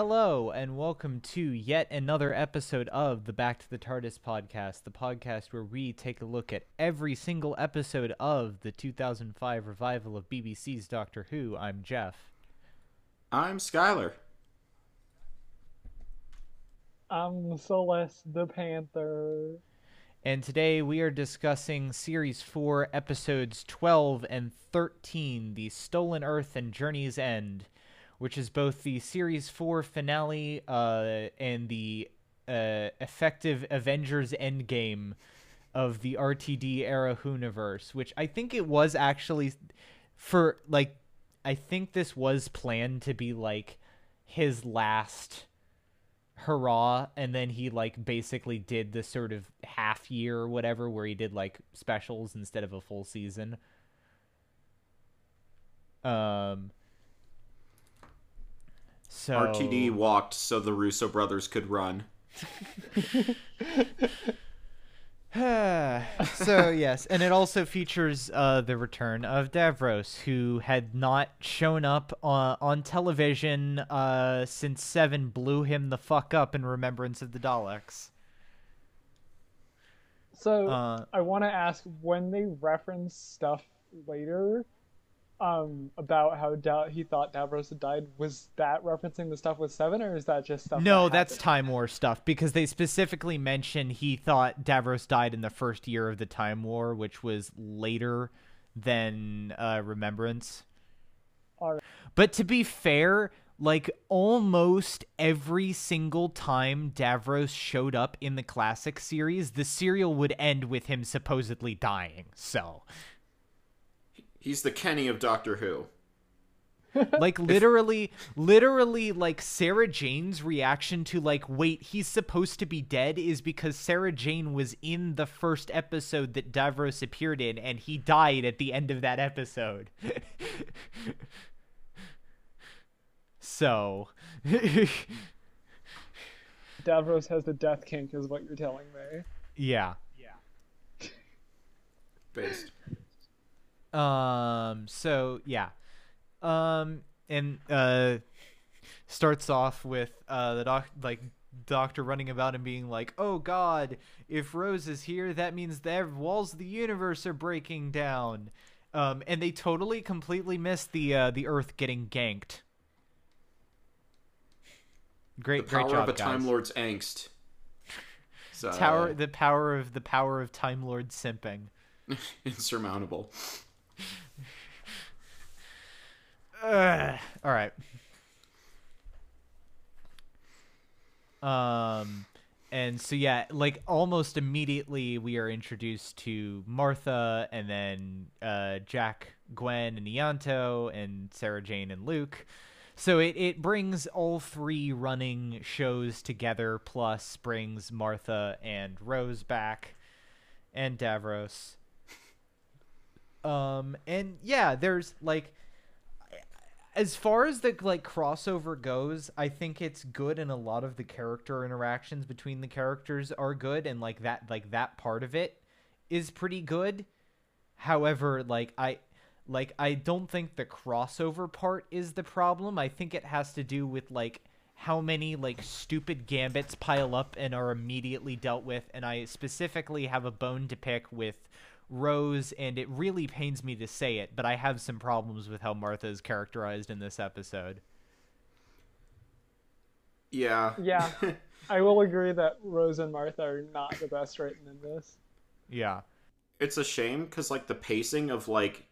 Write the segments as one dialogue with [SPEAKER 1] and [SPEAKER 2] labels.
[SPEAKER 1] Hello, and welcome to yet another episode of the Back to the TARDIS podcast, the podcast where we take a look at every single episode of the 2005 revival of BBC's Doctor Who. I'm Jeff.
[SPEAKER 2] I'm Skylar.
[SPEAKER 3] I'm Celeste the Panther.
[SPEAKER 1] And today we are discussing Series 4, Episodes 12 and 13 The Stolen Earth and Journey's End, which is both the Series 4 finale uh, and the uh, effective Avengers Endgame of the RTD era Whoniverse, which I think it was actually for, like, I think this was planned to be, like, his last hurrah and then he like basically did the sort of half year or whatever where he did like specials instead of a full season. Um so
[SPEAKER 2] RTD walked so the Russo brothers could run.
[SPEAKER 1] so yes, and it also features uh, the return of Davros, who had not shown up on, on television uh, since Seven blew him the fuck up in Remembrance of the Daleks.
[SPEAKER 3] So
[SPEAKER 1] Uh,
[SPEAKER 3] I want to ask when they reference stuff later um, about how da- he thought Davros had died, was that referencing the stuff with Seven, or is that just stuff?
[SPEAKER 1] No,
[SPEAKER 3] that
[SPEAKER 1] that's? Time War stuff because they specifically mention he thought Davros died in the first year of the Time War, which was later than uh, Remembrance.
[SPEAKER 3] Alright.
[SPEAKER 1] But to be fair, like almost every single time Davros showed up in the classic series, the serial would end with him supposedly dying. So,
[SPEAKER 2] He's the Kenny of Doctor Who.
[SPEAKER 1] like literally literally like Sarah Jane's reaction to like wait he's supposed to be dead is because Sarah Jane was in the first episode that Davros appeared in and he died at the end of that episode. so
[SPEAKER 3] Davros has the death kink, is what you're telling me.
[SPEAKER 1] yeah.
[SPEAKER 2] Yeah based.
[SPEAKER 1] Um. So yeah. Um. And uh, starts off with uh the doc like doctor running about and being like, "Oh God, if Rose is here, that means the walls of the universe are breaking down." Um. And they totally completely missed the uh the Earth getting ganked.
[SPEAKER 2] Great, The
[SPEAKER 1] Great,
[SPEAKER 2] power
[SPEAKER 1] great job,
[SPEAKER 2] of a Time. Lord's angst. So,
[SPEAKER 1] Tower, the power of the power of Time Lord simping.
[SPEAKER 2] insurmountable.
[SPEAKER 1] All right. Um, and so yeah, like almost immediately we are introduced to Martha, and then uh, Jack, Gwen, and Ianto, and Sarah Jane and Luke. So it, it brings all three running shows together, plus brings Martha and Rose back, and Davros. Um, and yeah, there's like as far as the like crossover goes, I think it's good and a lot of the character interactions between the characters are good and like that like that part of it is pretty good. However, like I like I don't think the crossover part is the problem. I think it has to do with like how many like stupid gambits pile up and are immediately dealt with and I specifically have a bone to pick with Rose, and it really pains me to say it, but I have some problems with how Martha is characterized in this episode.
[SPEAKER 2] Yeah.
[SPEAKER 3] Yeah. I will agree that Rose and Martha are not the best written in this.
[SPEAKER 1] Yeah.
[SPEAKER 2] it's a shame because like the pacing of like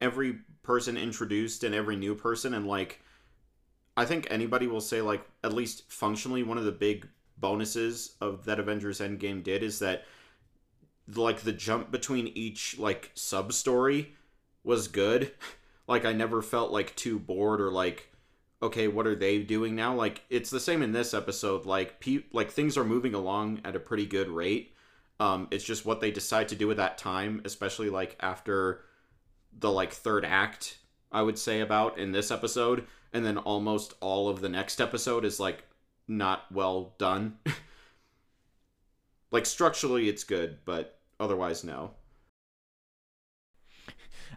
[SPEAKER 2] every person introduced and every new person and like i think anybody will say like at least functionally one of the big bonuses of that avengers endgame did is that like the jump between each like sub story was good. Like i never felt like too bored or like okay what are they doing now? Like it's the same in this episode. Like pe- like things are moving along at a pretty good rate. Um, it's just what they decide to do at that time, especially like after the like third act, I would say about in this episode, and then almost all of the next episode is like not well done. like structurally, it's good, but otherwise, no.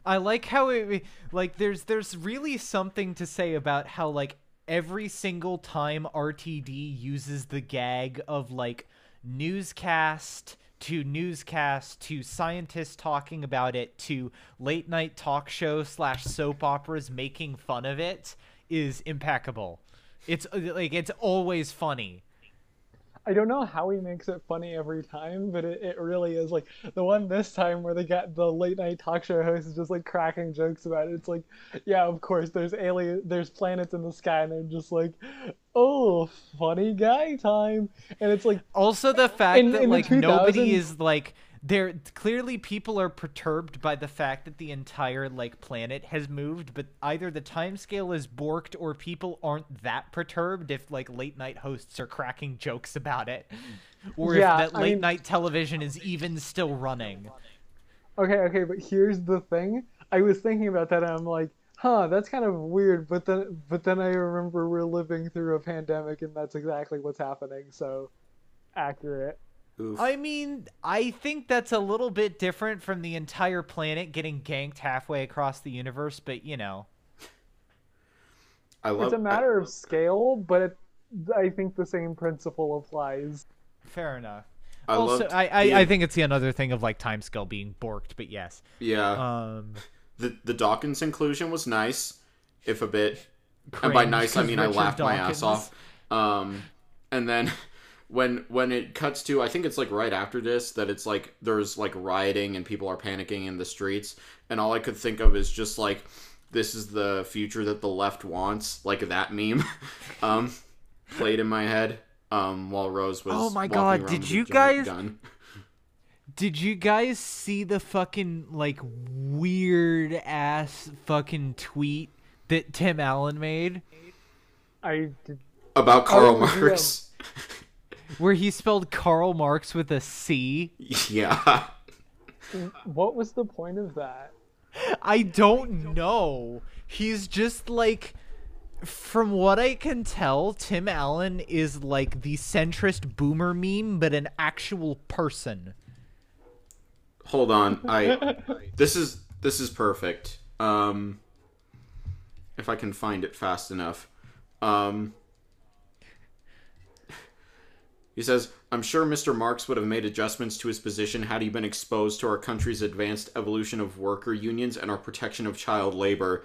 [SPEAKER 1] I like how it like there's there's really something to say about how like every single time RTD uses the gag of like newscast to newscast to scientists talking about it to late night talk show slash soap operas making fun of it is impeccable. It's like it's always funny.
[SPEAKER 3] I don't know how he makes it funny every time, but it, it really is like the one this time where they got the late night talk show host is just like cracking jokes about it. It's like, yeah, of course, there's alien, there's planets in the sky, and they're just like, oh, funny guy time, and it's like
[SPEAKER 1] Also, the fact
[SPEAKER 3] In-
[SPEAKER 1] that
[SPEAKER 3] in
[SPEAKER 1] like nobody is like there. Clearly, people are perturbed by the fact that the entire like planet has moved, but either the time scale is borked or people aren't that perturbed if like late night hosts are cracking jokes about it, or
[SPEAKER 3] Yeah,
[SPEAKER 1] if that
[SPEAKER 3] I
[SPEAKER 1] late
[SPEAKER 3] mean-
[SPEAKER 1] night television is even still running.
[SPEAKER 3] Okay, okay, but here's the thing. I was thinking about that and I'm like, huh, that's kind of weird, but then but then I remember we're living through a pandemic and that's exactly what's happening, so accurate.
[SPEAKER 2] Oof.
[SPEAKER 1] I mean, I think that's a little bit different from the entire planet getting ganked halfway across the universe, but you know.
[SPEAKER 2] I love.
[SPEAKER 3] It's a matter of scale, but it, I think the same principle applies.
[SPEAKER 1] Fair enough.
[SPEAKER 2] I, I
[SPEAKER 1] also,
[SPEAKER 2] loved
[SPEAKER 1] I, I,
[SPEAKER 2] the-
[SPEAKER 1] I think it's the another thing of like time scale being borked, but yes.
[SPEAKER 2] yeah.
[SPEAKER 1] Um,
[SPEAKER 2] the the Dawkins inclusion was nice, if a bit. and by nice, I mean I
[SPEAKER 1] Richard
[SPEAKER 2] laughed my ass off. Um, and then when when it cuts to, I think it's like right after this that it's like there's like rioting and people are panicking in the streets, and all I could think of is just like this is the future that the left wants, like that meme, um, played in my head. Um, while Rose was
[SPEAKER 1] Oh my
[SPEAKER 2] walking
[SPEAKER 1] God,
[SPEAKER 2] around
[SPEAKER 1] did you guys-
[SPEAKER 2] gun.
[SPEAKER 1] Did you guys see the fucking like weird ass fucking tweet that Tim Allen made
[SPEAKER 3] I did,
[SPEAKER 2] about Karl
[SPEAKER 3] yeah.
[SPEAKER 2] Marx?
[SPEAKER 1] where he spelled Karl Marx with a C?
[SPEAKER 2] yeah.
[SPEAKER 3] what was the point of that?
[SPEAKER 1] I don't know. He's just like from what I can tell, Tim Allen is like the centrist boomer meme, but an actual person.
[SPEAKER 2] Hold on. I this is this is perfect. Um if I can find it fast enough. Um He says, I'm sure Mr. Marx would have made adjustments to his position had he been exposed to our country's advanced evolution of worker unions and our protection of child labor.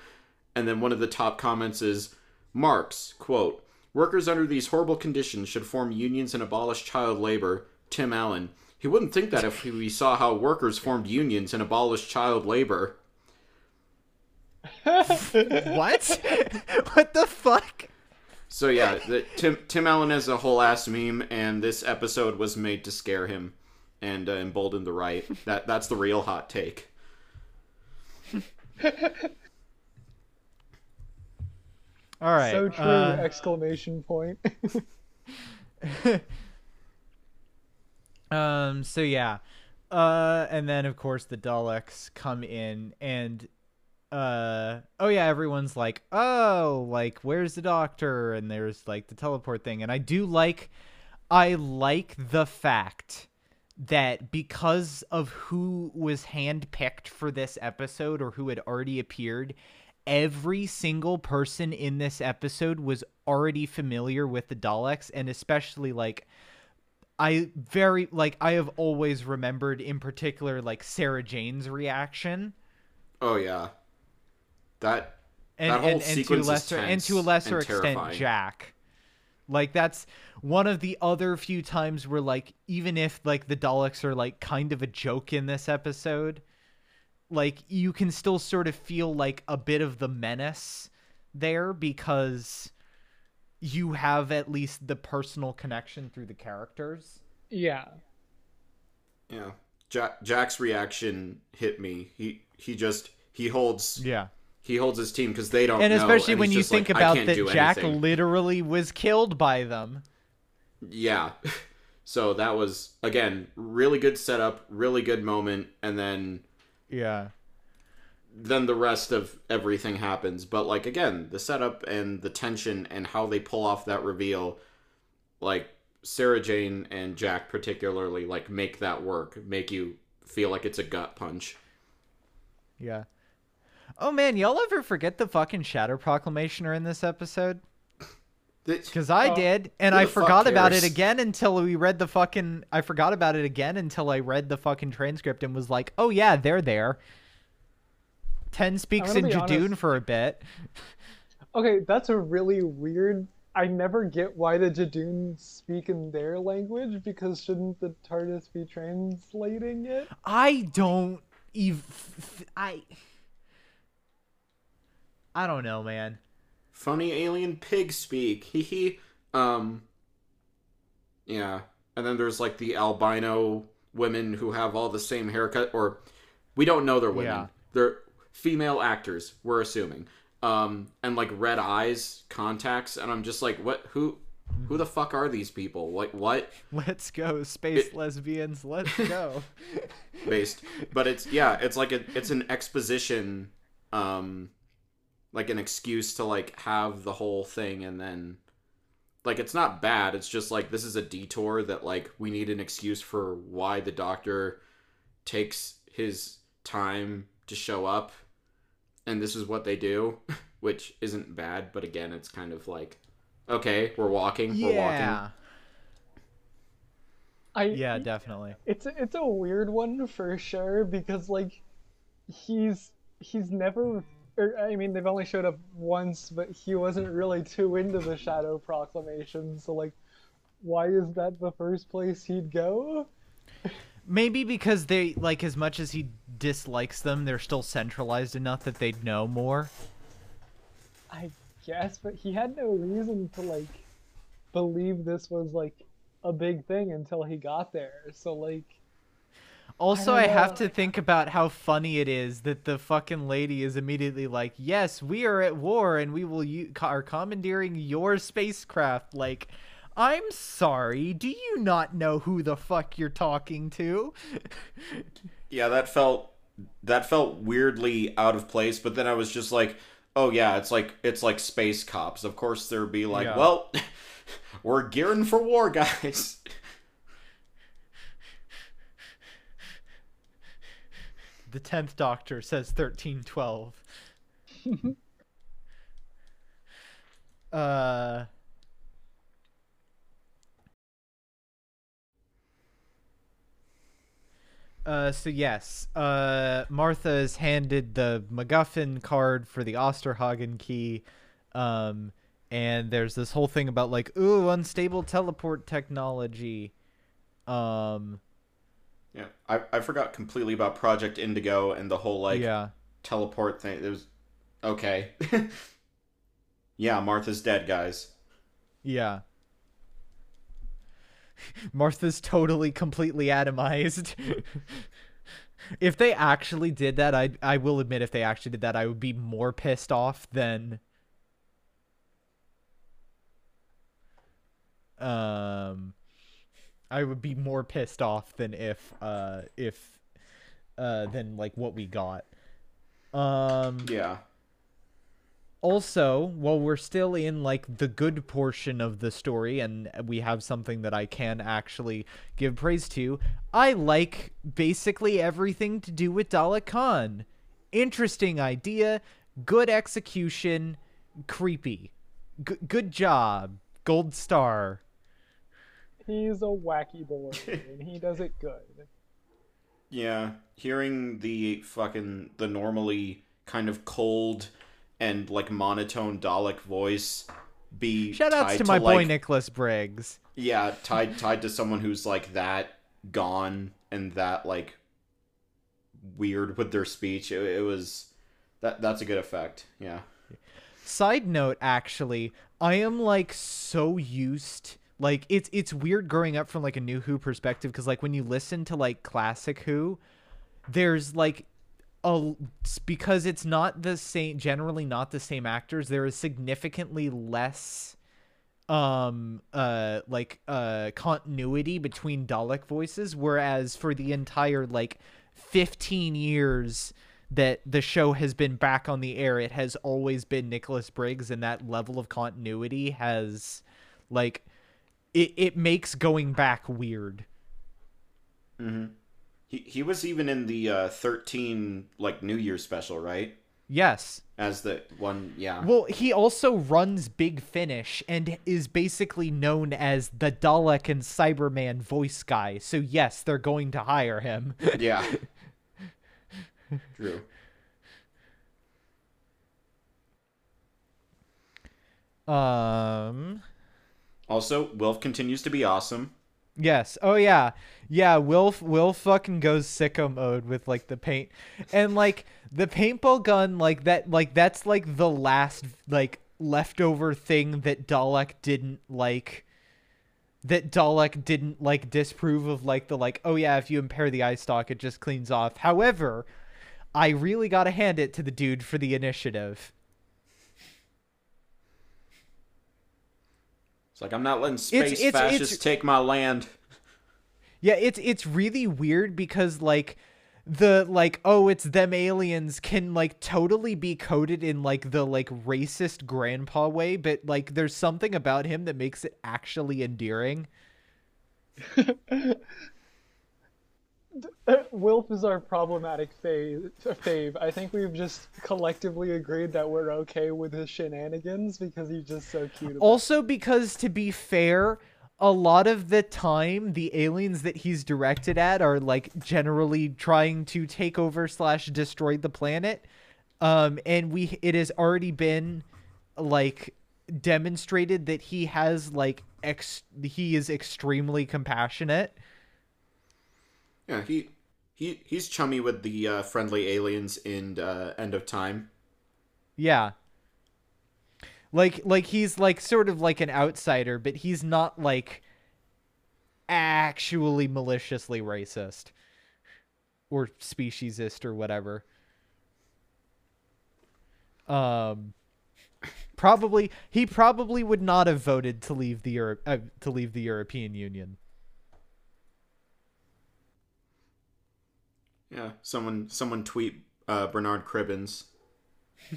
[SPEAKER 2] And then one of the top comments is Marx, quote, Workers under these horrible conditions should form unions and abolish child labor. Tim Allen. He wouldn't think that if he saw how workers formed unions and abolished child labor.
[SPEAKER 1] What? what the fuck?
[SPEAKER 2] So yeah, the, Tim Tim Allen is a whole ass meme, and this episode was made to scare him and uh, embolden the right. That that's the real hot take.
[SPEAKER 1] All right.
[SPEAKER 3] so true!
[SPEAKER 1] uh,
[SPEAKER 3] exclamation point.
[SPEAKER 1] Um. So yeah. Uh. And then of course the Daleks come in and. Uh oh yeah everyone's like oh like where's the doctor? And there's like the teleport thing. And I do like I like the fact that because of who was handpicked for this episode or who had already appeared, every single person in this episode was already familiar with the Daleks, and especially like I very like I have always remembered in particular like Sarah Jane's reaction.
[SPEAKER 2] Oh yeah, that
[SPEAKER 1] and,
[SPEAKER 2] That whole
[SPEAKER 1] and, and to a
[SPEAKER 2] sequence is
[SPEAKER 1] lesser and to a
[SPEAKER 2] tense
[SPEAKER 1] lesser
[SPEAKER 2] and
[SPEAKER 1] extent
[SPEAKER 2] terrifying.
[SPEAKER 1] Jack. Like that's one of the other few times where like even if like the Daleks are like kind of a joke in this episode, like you can still sort of feel like a bit of the menace there because you have at least the personal connection through the characters.
[SPEAKER 3] yeah,
[SPEAKER 2] yeah. Jack, Jack's reaction hit me. He he just he holds
[SPEAKER 1] Yeah.
[SPEAKER 2] He holds his team because they don't.
[SPEAKER 1] And
[SPEAKER 2] know,
[SPEAKER 1] especially
[SPEAKER 2] and
[SPEAKER 1] when you
[SPEAKER 2] just like,
[SPEAKER 1] think about that Jack
[SPEAKER 2] anything."
[SPEAKER 1] literally was killed by them.
[SPEAKER 2] Yeah. So that was again really good setup, really good moment, and then
[SPEAKER 1] Yeah.
[SPEAKER 2] then the rest of everything happens. But like again, the setup and the tension and how they pull off that reveal, like Sarah Jane and Jack particularly, like make that work, make you feel like it's a gut punch.
[SPEAKER 1] Yeah. Oh man, y'all ever forget the fucking Shadow Proclamation are in this episode? Because I
[SPEAKER 3] Oh.
[SPEAKER 1] did, and I forgot about it again until we read the fucking. I forgot about it again until I read the fucking transcript and was like, "Oh yeah, they're there." Ten speaks in
[SPEAKER 3] be Judoon
[SPEAKER 1] for a bit.
[SPEAKER 3] Okay, that's a really weird. I never get why the Judoon speak in their language because shouldn't the TARDIS be translating it?
[SPEAKER 1] I don't even. I. I don't know, man.
[SPEAKER 2] Funny alien pig speak. Hee hee. Um. Yeah, and then there's like the albino women who have all the same haircut, or we don't know they're women.
[SPEAKER 1] Yeah.
[SPEAKER 2] They're female actors. We're assuming. Um, and like red eyes, contacts, and I'm just like, what? Who? Who the fuck are these people? Like what?
[SPEAKER 1] Let's go, space
[SPEAKER 2] It-
[SPEAKER 1] lesbians. Let's go.
[SPEAKER 2] based but it's yeah it's like a, it's an exposition um like an excuse to like have the whole thing and then like it's not bad it's just like this is a detour that like we need an excuse for why the doctor takes his time to show up and this is what they do which isn't bad but again it's kind of like okay we're walking we're walking
[SPEAKER 1] yeah.
[SPEAKER 3] I
[SPEAKER 1] Yeah, definitely.
[SPEAKER 3] It's a, it's a weird one for sure because like he's he's never or, I mean they've only showed up once but he wasn't really too into the shadow proclamation so like why is that the first place he'd go?
[SPEAKER 1] Maybe because they like as much as he dislikes them, they're still centralized enough that they'd know more.
[SPEAKER 3] I guess but he had no reason to like believe this was like a big thing until he got there. So like
[SPEAKER 1] Also,
[SPEAKER 3] don't
[SPEAKER 1] I, have to think about how funny it is that the fucking lady is immediately like, "Yes, we are at war, and we will u- are commandeering your spacecraft." Like, I'm sorry, do you not know who the fuck you're talking to?
[SPEAKER 2] Yeah, that felt that felt weirdly out of place, but then I was just like, "Oh yeah, it's like it's like space cops. Of course there'd be like,
[SPEAKER 1] Yeah.
[SPEAKER 2] well, we're gearing for war, guys."
[SPEAKER 1] The tenth Doctor says thirteen twelve. uh. Uh, so yes, uh, Martha is handed the MacGuffin card for the Osterhagen key, um, and there's this whole thing about like, ooh, unstable teleport technology, um,
[SPEAKER 2] Yeah, I I forgot completely about Project Indigo and the whole like
[SPEAKER 1] yeah,
[SPEAKER 2] teleport thing. It was okay. yeah, Martha's dead, guys.
[SPEAKER 1] Yeah. Martha's totally completely atomized. if they actually did that, I I will admit if they actually did that, I would be more pissed off than um I would be more pissed off than if uh if uh than like what we got. Um
[SPEAKER 2] Yeah.
[SPEAKER 1] also, while we're still in like the good portion of the story and we have something that I can actually give praise to, I like basically everything to do with Dalek Caan. Interesting idea, good execution, creepy. G- good job. Gold star.
[SPEAKER 3] He's a wacky boy and he does it good.
[SPEAKER 2] Yeah, hearing the fucking the normally kind of cold and like monotone Dalek voice be
[SPEAKER 1] Shout outs
[SPEAKER 2] tied
[SPEAKER 1] to my boy Nicholas Briggs.
[SPEAKER 2] Yeah, tied tied to someone who's like that gone and that like weird with their speech. It, it was that that's a good effect. Yeah.
[SPEAKER 1] Side note, actually, I am like so used. Like it's it's weird growing up from like a new Who perspective because like when you listen to like classic Who, there's like a because it's not the same generally not the same actors. There is significantly less um uh like uh continuity between Dalek voices whereas for the entire like 15 years that the show has been back on the air it has always been Nicholas Briggs and that level of continuity has like it it makes going back weird
[SPEAKER 2] Mm-hmm. He he was even in the uh, thirteen like New Year's special, right?
[SPEAKER 1] Yes.
[SPEAKER 2] as the one. Yeah.
[SPEAKER 1] Well, he also runs Big Finish and is basically known as the Dalek and Cyberman voice guy. So yes, they're going to hire him.
[SPEAKER 2] yeah. True.
[SPEAKER 1] um
[SPEAKER 2] Also, Wilf continues to be awesome.
[SPEAKER 1] Yes. Oh yeah. Yeah, Will Will fucking goes sicko mode with like the paint. And like the paintball gun like that like that's like the last like leftover thing that Dalek didn't like that Dalek didn't like disprove of like the like oh yeah if you impair the eye stalk it just cleans off. However, I really got to hand it to the dude for the initiative.
[SPEAKER 2] It's like I'm not letting space
[SPEAKER 1] it's-
[SPEAKER 2] fascists
[SPEAKER 1] it's-
[SPEAKER 2] take my land.
[SPEAKER 1] Yeah, it's it's really weird because like the like oh it's them aliens can like totally be coded in like the like racist grandpa way, but like there's something about him that makes it actually endearing.
[SPEAKER 3] Wilf is our problematic fave, fave. I think we've just collectively agreed that we're okay with his shenanigans because he's just so cute.
[SPEAKER 1] Also because to be fair, a lot of the time the aliens that he's directed at are like generally trying to take over slash destroy the planet. Um and we it has already been like demonstrated that he has like ex he is extremely compassionate.
[SPEAKER 2] Yeah, he he he's chummy with the uh, friendly aliens in uh, End of Time.
[SPEAKER 1] Yeah. Like like he's like sort of like an outsider, but he's not like actually maliciously racist or speciesist or whatever. Um probably he probably would not have voted to leave the Europe uh, to leave the European Union.
[SPEAKER 2] Yeah, someone someone tweet uh, Bernard Cribbins.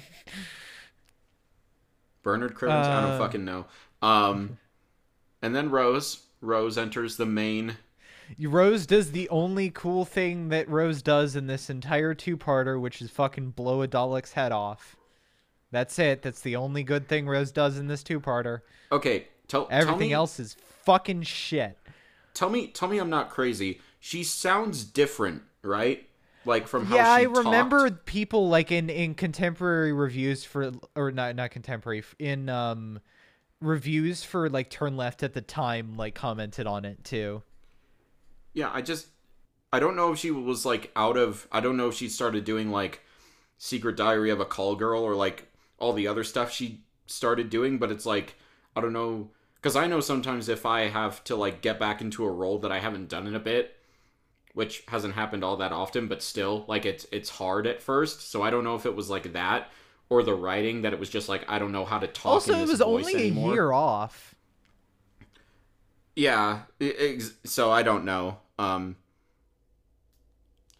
[SPEAKER 2] Bernard Cribbins, I don't
[SPEAKER 1] Uh.
[SPEAKER 2] fucking know. Um, and then Rose. Rose enters the main.
[SPEAKER 1] Rose does the only cool thing that Rose does in this entire two-parter, which is fucking blow a Dalek's head off. That's it. That's the only good thing Rose does in this two-parter.
[SPEAKER 2] Okay, tell tell
[SPEAKER 1] Everything
[SPEAKER 2] me,
[SPEAKER 1] else is fucking shit.
[SPEAKER 2] Tell me, tell me, I'm not crazy. She sounds different, right? Like from how
[SPEAKER 1] yeah,
[SPEAKER 2] she
[SPEAKER 1] I remember people like in in contemporary reviews for or not not contemporary in um reviews for like Turn Left at the time like commented on it too.
[SPEAKER 2] Yeah, I just I don't know if she was like out of I don't know if she started doing like Secret Diary of a Call Girl or like all the other stuff she started doing, but it's like I don't know cuz I know sometimes if I have to like get back into a role that I haven't done in a bit, which hasn't happened all that often, but still like it's it's hard at first. So I don't know if it was like that or the writing that it was just like I don't know how to talk
[SPEAKER 1] Also, it was only
[SPEAKER 2] anymore.
[SPEAKER 1] a year off.
[SPEAKER 2] Yeah, ex- so I don't know. Um,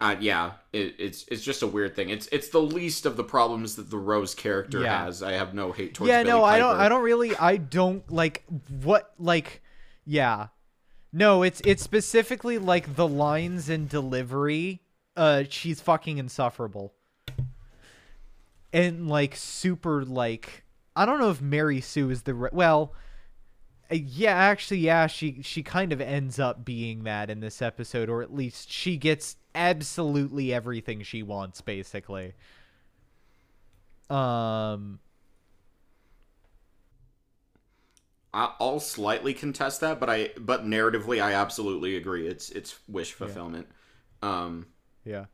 [SPEAKER 2] uh, yeah, it, it's it's just a weird thing. It's it's the least of the problems that the Rose character
[SPEAKER 1] Yeah.
[SPEAKER 2] has. I have no hate towards.
[SPEAKER 1] yeah,
[SPEAKER 2] Billie
[SPEAKER 1] no, I don't I don't really I don't like what like yeah. No, it's it's specifically like the lines and delivery. Uh she's fucking insufferable. And like super like I don't know if Mary Sue is the re- well uh, yeah, actually yeah, she she kind of ends up being that in this episode or at least she gets absolutely everything she wants basically. Um
[SPEAKER 2] I- I'll slightly contest that, but I but narratively, I absolutely agree. It's it's wish fulfillment. Um,
[SPEAKER 1] Yeah.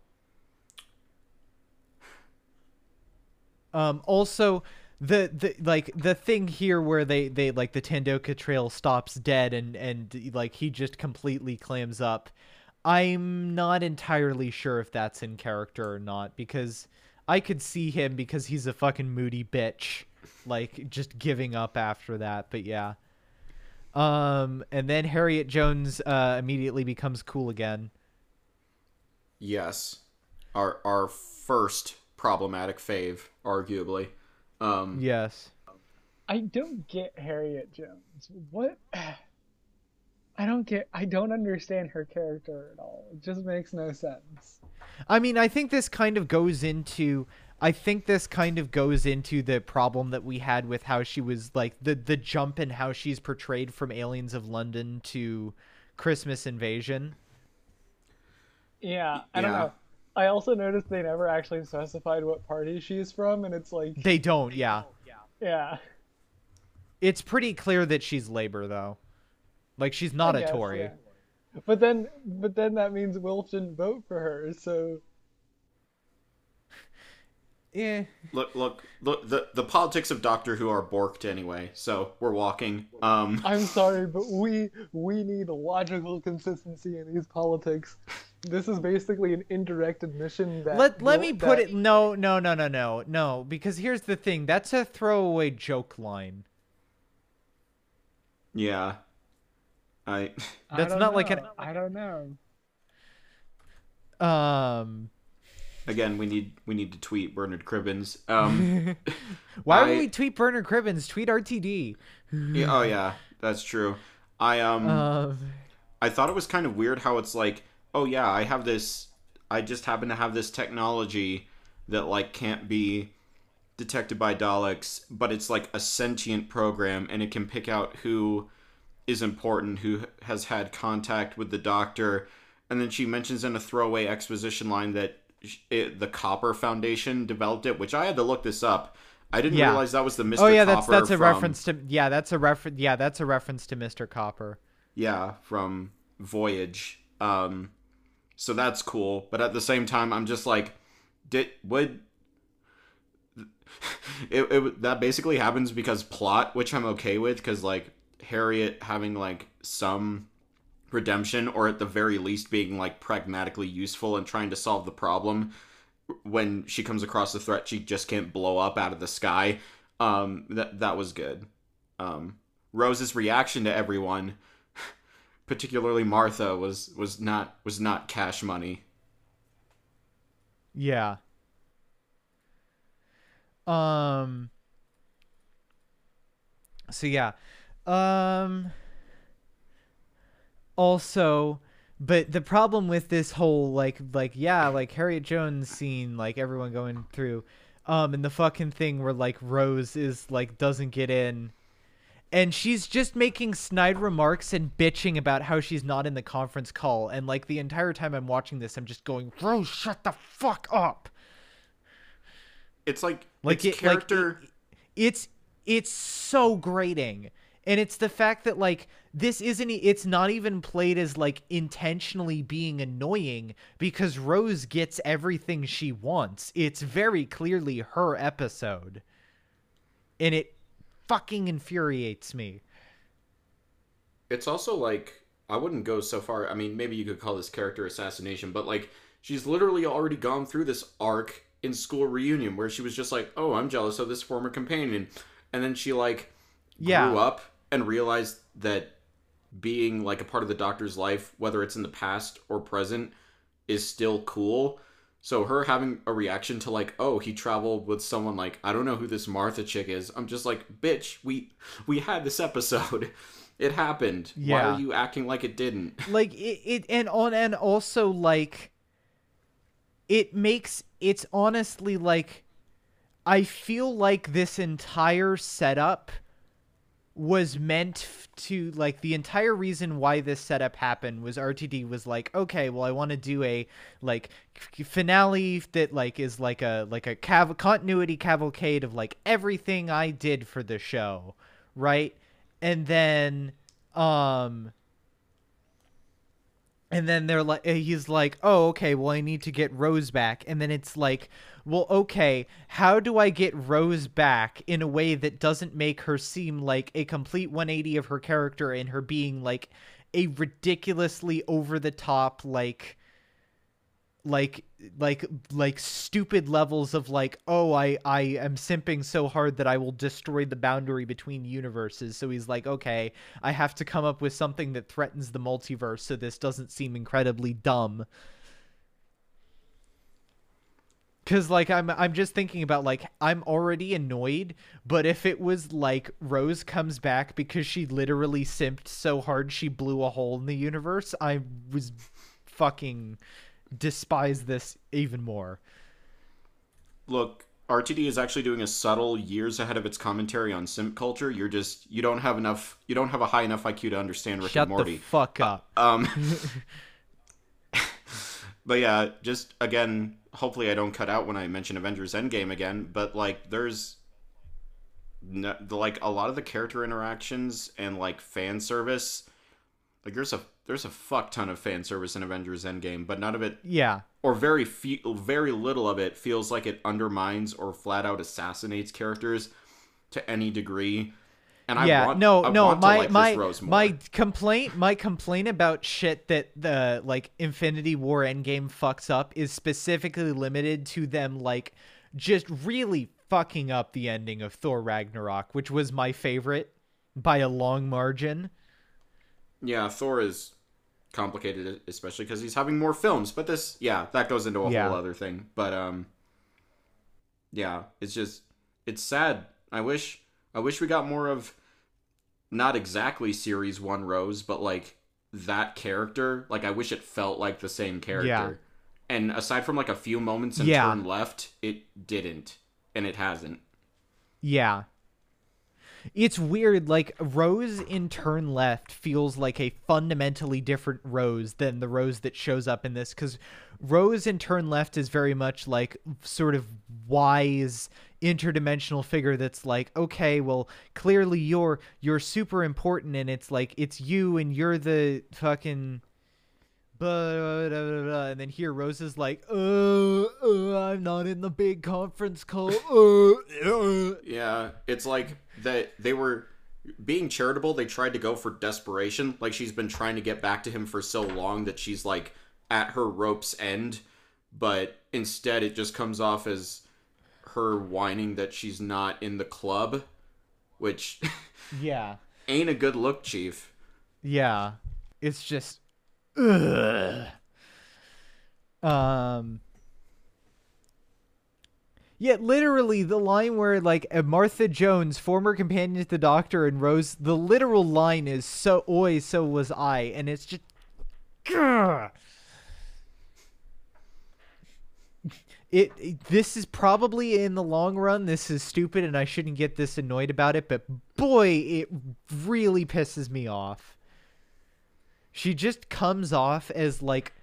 [SPEAKER 1] Um also the the like the thing here where they they like the Tandocca trail stops dead and and like he just completely clams up. I'm not entirely sure if that's in character or not because I could see him because he's a fucking moody bitch like just giving up after that, but yeah. Um and then Harriet Jones uh immediately becomes cool again.
[SPEAKER 2] yes, our our first problematic fave, arguably. Um,
[SPEAKER 1] Yes.
[SPEAKER 3] I don't get Harriet Jones. What? I don't get. I don't understand her character at all. It just makes no sense.
[SPEAKER 1] I mean, I think this kind of goes into I think this kind of goes into the problem that we had with how she was like the the jump in how she's portrayed from Aliens of London to Christmas Invasion.
[SPEAKER 3] Yeah, I don't know. I also noticed they never actually specified what party she's from, and it's like,
[SPEAKER 1] They don't, yeah.
[SPEAKER 3] yeah.
[SPEAKER 1] It's pretty clear that she's labor though. Like she's not
[SPEAKER 3] I
[SPEAKER 1] a
[SPEAKER 3] guess,
[SPEAKER 1] Tory.
[SPEAKER 3] yeah. But then, but then that means Wilf didn't vote for her. So
[SPEAKER 1] Yeah.
[SPEAKER 2] Look, look, look. The the politics of Doctor Who are borked anyway, so we're walking. Um,
[SPEAKER 3] I'm sorry, but we we need logical consistency in these politics. This is basically an indirect admission that
[SPEAKER 1] Let let me put
[SPEAKER 3] that-
[SPEAKER 1] it no no no no no no because here's the thing that's a throwaway joke line.
[SPEAKER 2] yeah, I.
[SPEAKER 3] I
[SPEAKER 1] that's
[SPEAKER 3] don't
[SPEAKER 1] not like an-
[SPEAKER 3] I don't know.
[SPEAKER 1] Um
[SPEAKER 2] Again, we need we need to tweet Bernard Cribbins. Um,
[SPEAKER 1] why would we tweet Bernard Cribbins? Tweet RTD.
[SPEAKER 2] yeah, oh yeah, that's true. I um.
[SPEAKER 1] Um
[SPEAKER 2] I thought it was kind of weird how it's like, oh yeah, I have this I just happen to have this technology that like can't be detected by Daleks, but it's like a sentient program and it can pick out who is important, who has had contact with the doctor. And then she mentions in a throwaway exposition line that it, the Copper Foundation developed it, which I had to look this up. I didn't
[SPEAKER 1] Yeah.
[SPEAKER 2] realize that was the Mr.
[SPEAKER 1] Oh yeah, that's
[SPEAKER 2] Copper
[SPEAKER 1] that's a
[SPEAKER 2] from-
[SPEAKER 1] reference to yeah, that's a reference yeah, that's a reference to Mr. Copper.
[SPEAKER 2] Yeah, from Voyage. Um, so that's cool. But at the same time, I'm just like, did would it, it that basically happens because plot, which I'm okay with, because like Harriet having like some redemption, or at the very least being like pragmatically useful and trying to solve the problem when she comes across a threat she just can't blow up out of the sky. Um, that that was good. Um, Rose's reaction to everyone particularly Martha was was not was not cash money.
[SPEAKER 1] Yeah. Um So yeah. Um also but the problem with this whole like like yeah, like Harriet Jones scene like everyone going through um and the fucking thing where like Rose is like doesn't get in and she's just making snide remarks and bitching about how she's not in the conference call and like the entire time I'm watching this I'm just going Rose shut the fuck up
[SPEAKER 2] It's like
[SPEAKER 1] like
[SPEAKER 2] it's
[SPEAKER 1] it, like,
[SPEAKER 2] character.
[SPEAKER 1] it- it's it's so grating and it's the fact that like this isn't it's not even played as like intentionally being annoying because rose gets everything she wants it's very clearly her episode and it fucking infuriates me
[SPEAKER 2] it's also like I wouldn't go so far. I mean, maybe you could call this character assassination, but like she's literally already gone through this arc in school reunion where she was just like, "Oh, I'm jealous of this former companion," and then she like
[SPEAKER 1] Yeah.
[SPEAKER 2] grew up and realized that being like a part of the doctor's life, whether it's in the past or present, is still cool. So her having a reaction to like, oh, he traveled with someone like I don't know who this Martha chick is. I'm just like, bitch, we we had this episode. It happened. Why are you acting like it didn't?
[SPEAKER 1] like it, it and on and also like it makes it's honestly like i feel like this entire setup was meant to like the entire reason why this setup happened was RTD was like okay well I want to do a like finale that like is like a like a cav- continuity cavalcade of like everything I did for the show right? And then um and then they're like he's like oh okay well i need to get rose back and then it's like well okay how do i get rose back in a way that doesn't make her seem like a complete 180 of her character and her being like a ridiculously over the top like like like like stupid levels of like oh i i am simping so hard that i will destroy the boundary between universes. So he's like okay i have to come up with something that threatens the multiverse so this doesn't seem incredibly dumb cuz like i'm i'm just thinking about like i'm already annoyed but if it was like rose comes back because she literally simped so hard she blew a hole in the universe i was fucking despise this even more.
[SPEAKER 2] Look, RTD is actually doing a subtle years ahead of its commentary on simp culture. You're just you don't have enough you don't have a high enough IQ to understand Rick
[SPEAKER 1] Shut
[SPEAKER 2] and Morty.
[SPEAKER 1] the fuck up.
[SPEAKER 2] Um, but yeah, just again, hopefully I don't cut out when I mention Avengers Endgame again. But like, there's no, like a lot of the character interactions and like fan service. Like there's a there's a fuck ton of fan service in Avengers Endgame, but none of it
[SPEAKER 1] yeah.
[SPEAKER 2] or very fe- very little of it feels like it undermines or flat out assassinates characters to any degree. And I
[SPEAKER 1] yeah,
[SPEAKER 2] want,
[SPEAKER 1] no,
[SPEAKER 2] I
[SPEAKER 1] no. My
[SPEAKER 2] like
[SPEAKER 1] my
[SPEAKER 2] this Rose more.
[SPEAKER 1] my complaint, my complaint about shit that the like Infinity War Endgame fucks up is specifically limited to them like just really fucking up the ending of Thor Ragnarok, which was my favorite by a long margin.
[SPEAKER 2] Yeah, Thor is complicated, especially because he's having more films. But this, yeah, that goes into a
[SPEAKER 1] Yeah.
[SPEAKER 2] whole other thing. But um, yeah, it's just it's sad. I wish I wish we got more of not exactly series one Rose, but like that character. Like I wish it felt like the same character.
[SPEAKER 1] Yeah.
[SPEAKER 2] And aside from like a few moments in
[SPEAKER 1] Yeah.
[SPEAKER 2] turn left, it didn't, and it hasn't.
[SPEAKER 1] Yeah. It's weird, like Rose in Turn Left feels like a fundamentally different Rose than the Rose that shows up in this because Rose in Turn Left is very much like sort of wise interdimensional figure that's like, okay, well, clearly you're you're super important and it's like it's you and you're the fucking blah, blah, blah, and then here Rose is like, uh, uh, I'm not in the big conference call. Uh, uh.
[SPEAKER 2] Yeah, it's like that they were being charitable. They tried to go for desperation. Like she's been trying to get back to him for so long that she's like at her rope's end, but instead it just comes off as her whining that she's not in the club, which
[SPEAKER 1] Yeah.
[SPEAKER 2] ain't a good look, Chief.
[SPEAKER 1] Yeah. It's just ugh. Um Yeah, literally the line where like Martha Jones, former companion to the doctor and Rose, the literal line is so oi, so was I, and it's just Grr. It, it this is probably in the long run this is stupid and I shouldn't get this annoyed about it but boy it really pisses me off. She just comes off as like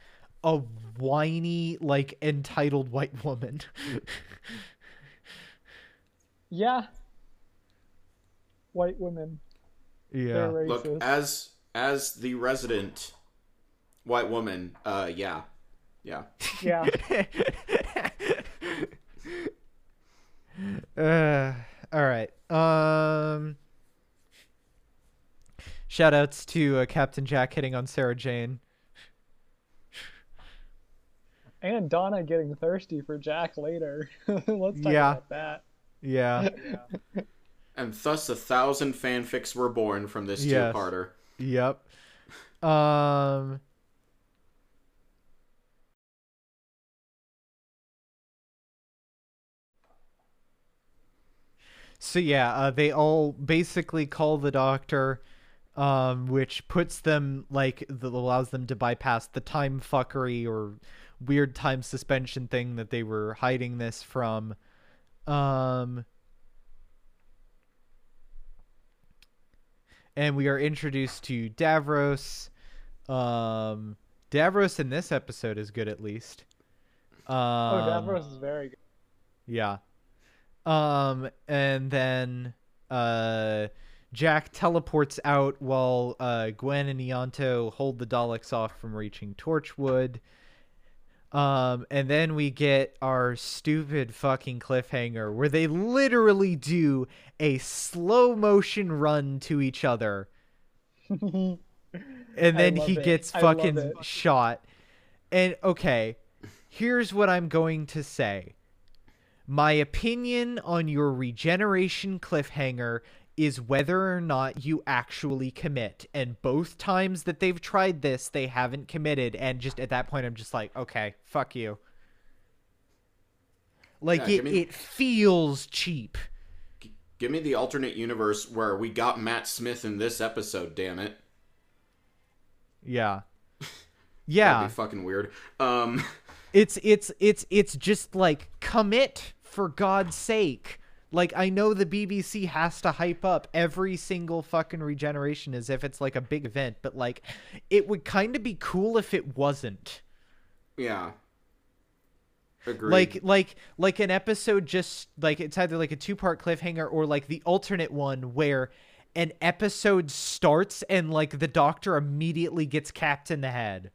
[SPEAKER 1] a whiny like entitled white woman.
[SPEAKER 3] Yeah. White women. They're.
[SPEAKER 2] Look, as as the resident white woman, uh yeah. Yeah.
[SPEAKER 3] yeah.
[SPEAKER 1] Uh, all right. Um Shout outs to uh, Captain Jack hitting on Sarah Jane.
[SPEAKER 3] And Donna getting thirsty for Jack later. Let's talk
[SPEAKER 1] Yeah.
[SPEAKER 3] about that.
[SPEAKER 1] Yeah.
[SPEAKER 2] And thus a thousand fanfics were born from this
[SPEAKER 1] Yes.
[SPEAKER 2] two-parter.
[SPEAKER 1] Yep. Um. So yeah, uh, they all basically call the doctor, um, which puts them like that allows them to bypass the time fuckery or weird time suspension thing that they were hiding this from. Um. and we are introduced to Davros. Um, Davros in this episode is good, at least. Um,
[SPEAKER 3] Oh, Davros is very good.
[SPEAKER 1] Yeah. Um, and then uh, Jack teleports out while uh, Gwen and Ianto hold the Daleks off from reaching Torchwood. Um, and then we get our stupid fucking cliffhanger where they literally do a slow motion run to each other. And then he
[SPEAKER 3] it.
[SPEAKER 1] gets
[SPEAKER 3] I
[SPEAKER 1] fucking shot. And okay, here's what I'm going to say. My opinion on your regeneration cliffhanger is whether or not you actually commit. And both times that they've tried this, they haven't committed. And just at that point, I'm just like, okay, fuck you. Like
[SPEAKER 2] Yeah,
[SPEAKER 1] it,
[SPEAKER 2] me-
[SPEAKER 1] it feels cheap.
[SPEAKER 2] Give me the alternate universe where we got Matt Smith in this episode, damn it.
[SPEAKER 1] Yeah.
[SPEAKER 2] That'd
[SPEAKER 1] Yeah.
[SPEAKER 2] be fucking weird. Um
[SPEAKER 1] It's it's it's it's just like commit for God's sake. Like I know the BBC has to hype up every single fucking regeneration as if it's like a big event, but like it would kind of be cool if it wasn't.
[SPEAKER 2] Yeah. Agreed.
[SPEAKER 1] Like like like an episode just like it's either like a two-part cliffhanger or like the alternate one where an episode starts and like the doctor immediately gets capped in the head.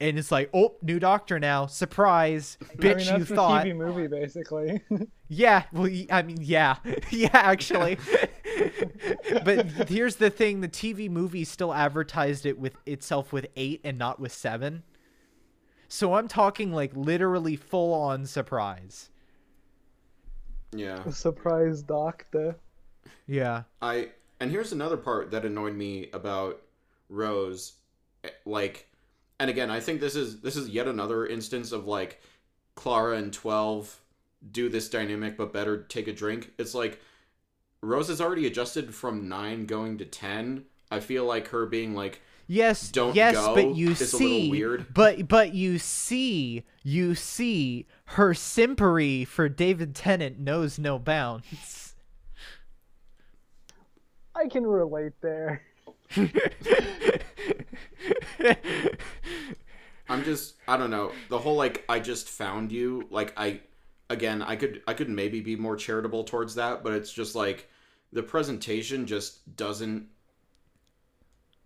[SPEAKER 1] And it's like, "Oh, new doctor now. Surprise. Bitch,
[SPEAKER 3] I mean,
[SPEAKER 1] you
[SPEAKER 3] that's the
[SPEAKER 1] thought."
[SPEAKER 3] TV movie, basically.
[SPEAKER 1] Yeah, well, y- I mean, yeah, yeah, actually. but here's the thing: the TV movie still advertised it with itself with eight and not with seven. So I'm talking like literally full on surprise.
[SPEAKER 2] yeah.
[SPEAKER 3] Surprise doctor.
[SPEAKER 1] Yeah.
[SPEAKER 2] I and here's another part that annoyed me about Rose eh, like and again, I think this is this is yet another instance of like Clara and 12 do this dynamic but better take a drink. It's like Rose has already adjusted from 9 going to 10. I feel like her being like
[SPEAKER 1] Yes.
[SPEAKER 2] Don't
[SPEAKER 1] yes,
[SPEAKER 2] go
[SPEAKER 1] but you
[SPEAKER 2] is a
[SPEAKER 1] see,
[SPEAKER 2] little weird.
[SPEAKER 1] but but you see, you see her simpery for David Tennant knows no bounds.
[SPEAKER 3] I can relate there.
[SPEAKER 2] I'm just I don't know. The whole like I just found you like I again, I could I could maybe be more charitable towards that, but it's just like the presentation just doesn't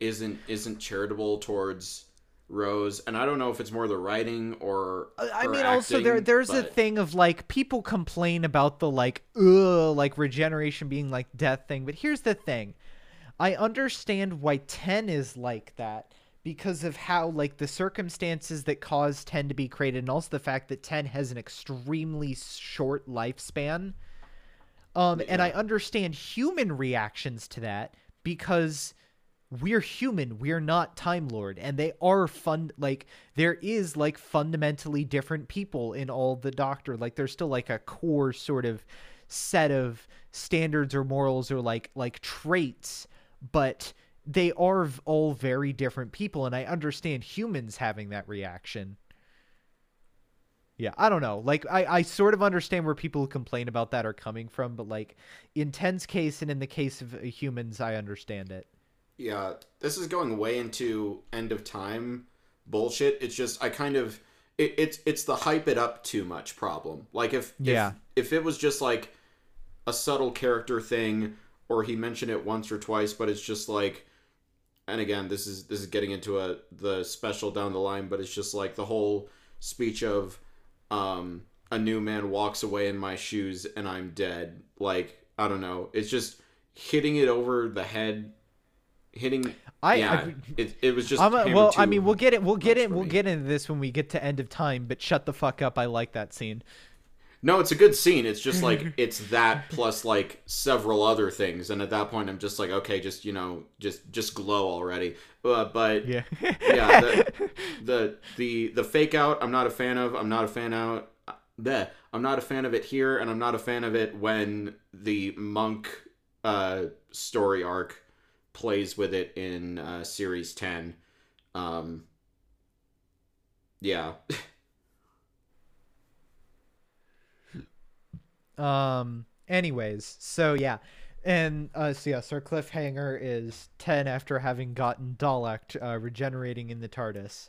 [SPEAKER 2] isn't isn't charitable towards Rose, and I don't know if it's more the writing or
[SPEAKER 1] I mean, also there
[SPEAKER 2] acting,
[SPEAKER 1] there's a thing of like people complain about the like ugh like regeneration being like death thing, but here's the thing, I understand why ten is like that because of how like the circumstances that cause ten to be created, and also the fact that ten has an extremely short lifespan. Um, and I understand human reactions to that because we're human we're not time lord and they are fun like there is like fundamentally different people in all the doctor like there's still like a core sort of set of standards or morals or like like traits but they are all very different people and i understand humans having that reaction yeah i don't know like i i sort of understand where people who complain about that are coming from but like in ten's case and in the case of uh, humans i understand it
[SPEAKER 2] Yeah, this is going way into end of time bullshit. It's just I kind of it, it's it's the hype it up too much problem. Like if
[SPEAKER 1] Yeah.
[SPEAKER 2] if, if it was just like a subtle character thing or he mentioned it once or twice, but it's just like and again this is this is getting into a the special down the line, but it's just like the whole speech of um a new man walks away in my shoes and I'm dead. Like I don't know. It's just hitting it over the head hitting
[SPEAKER 1] I-
[SPEAKER 2] yeah,
[SPEAKER 1] I-
[SPEAKER 2] it, it was just
[SPEAKER 1] I'm a, well, I mean, we'll get it. We'll get it. We'll
[SPEAKER 2] me.
[SPEAKER 1] get into this when we get to end of time. But shut the fuck up. I like that scene.
[SPEAKER 2] No, it's a good scene. It's just like it's that plus like several other things, and at that point, I'm just like, okay, just you know, just just glow already. Uh, but
[SPEAKER 1] Yeah.
[SPEAKER 2] yeah, the, the the the fake out, I'm not a fan of. I'm not a fan out. Bleh. I'm not a fan of it here, and I'm not a fan of it when the monk uh, story arc plays with it in uh, series ten. Um, yeah,
[SPEAKER 1] um. Anyways, so yeah, and uh, so yes, our cliffhanger is ten after having gotten Dalek uh, regenerating in the TARDIS.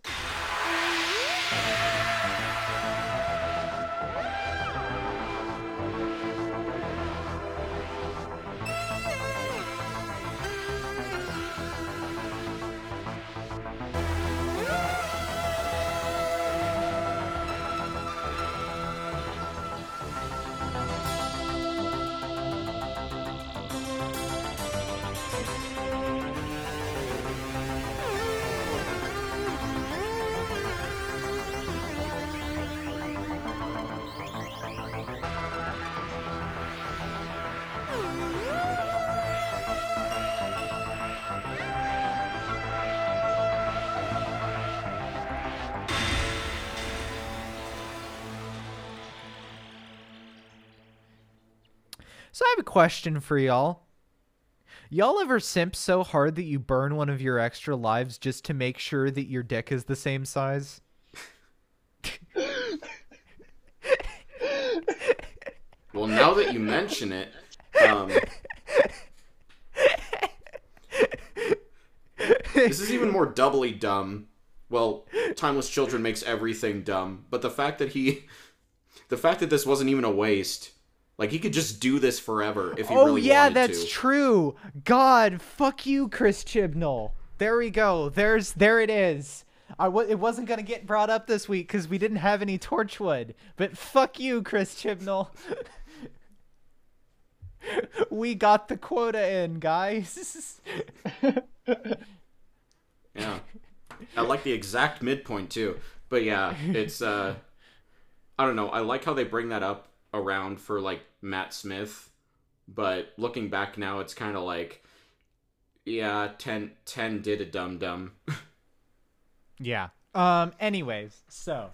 [SPEAKER 1] Question for y'all. Y'all ever simp so hard that you burn one of your extra lives just to make sure that your dick is the same size?
[SPEAKER 2] well, now that you mention it, um, this is even more doubly dumb. Well, Timeless Children makes everything dumb, but the fact that he, the fact that this wasn't even a waste, like he could just do this forever if he
[SPEAKER 1] oh
[SPEAKER 2] really
[SPEAKER 1] yeah,
[SPEAKER 2] wanted to.
[SPEAKER 1] Oh yeah, that's true. God, fuck you, Chris Chibnall. There we go. There's there it is. I w- it wasn't gonna get brought up this week because we didn't have any Torchwood. But fuck you, Chris Chibnall. we got the quota in, guys.
[SPEAKER 2] Yeah. I like the exact midpoint too. But yeah, it's uh I don't know. I like how they bring that up around for like Matt Smith, but looking back now it's kind of like yeah, 10 10 did a dum dum.
[SPEAKER 1] Yeah. Um anyways, so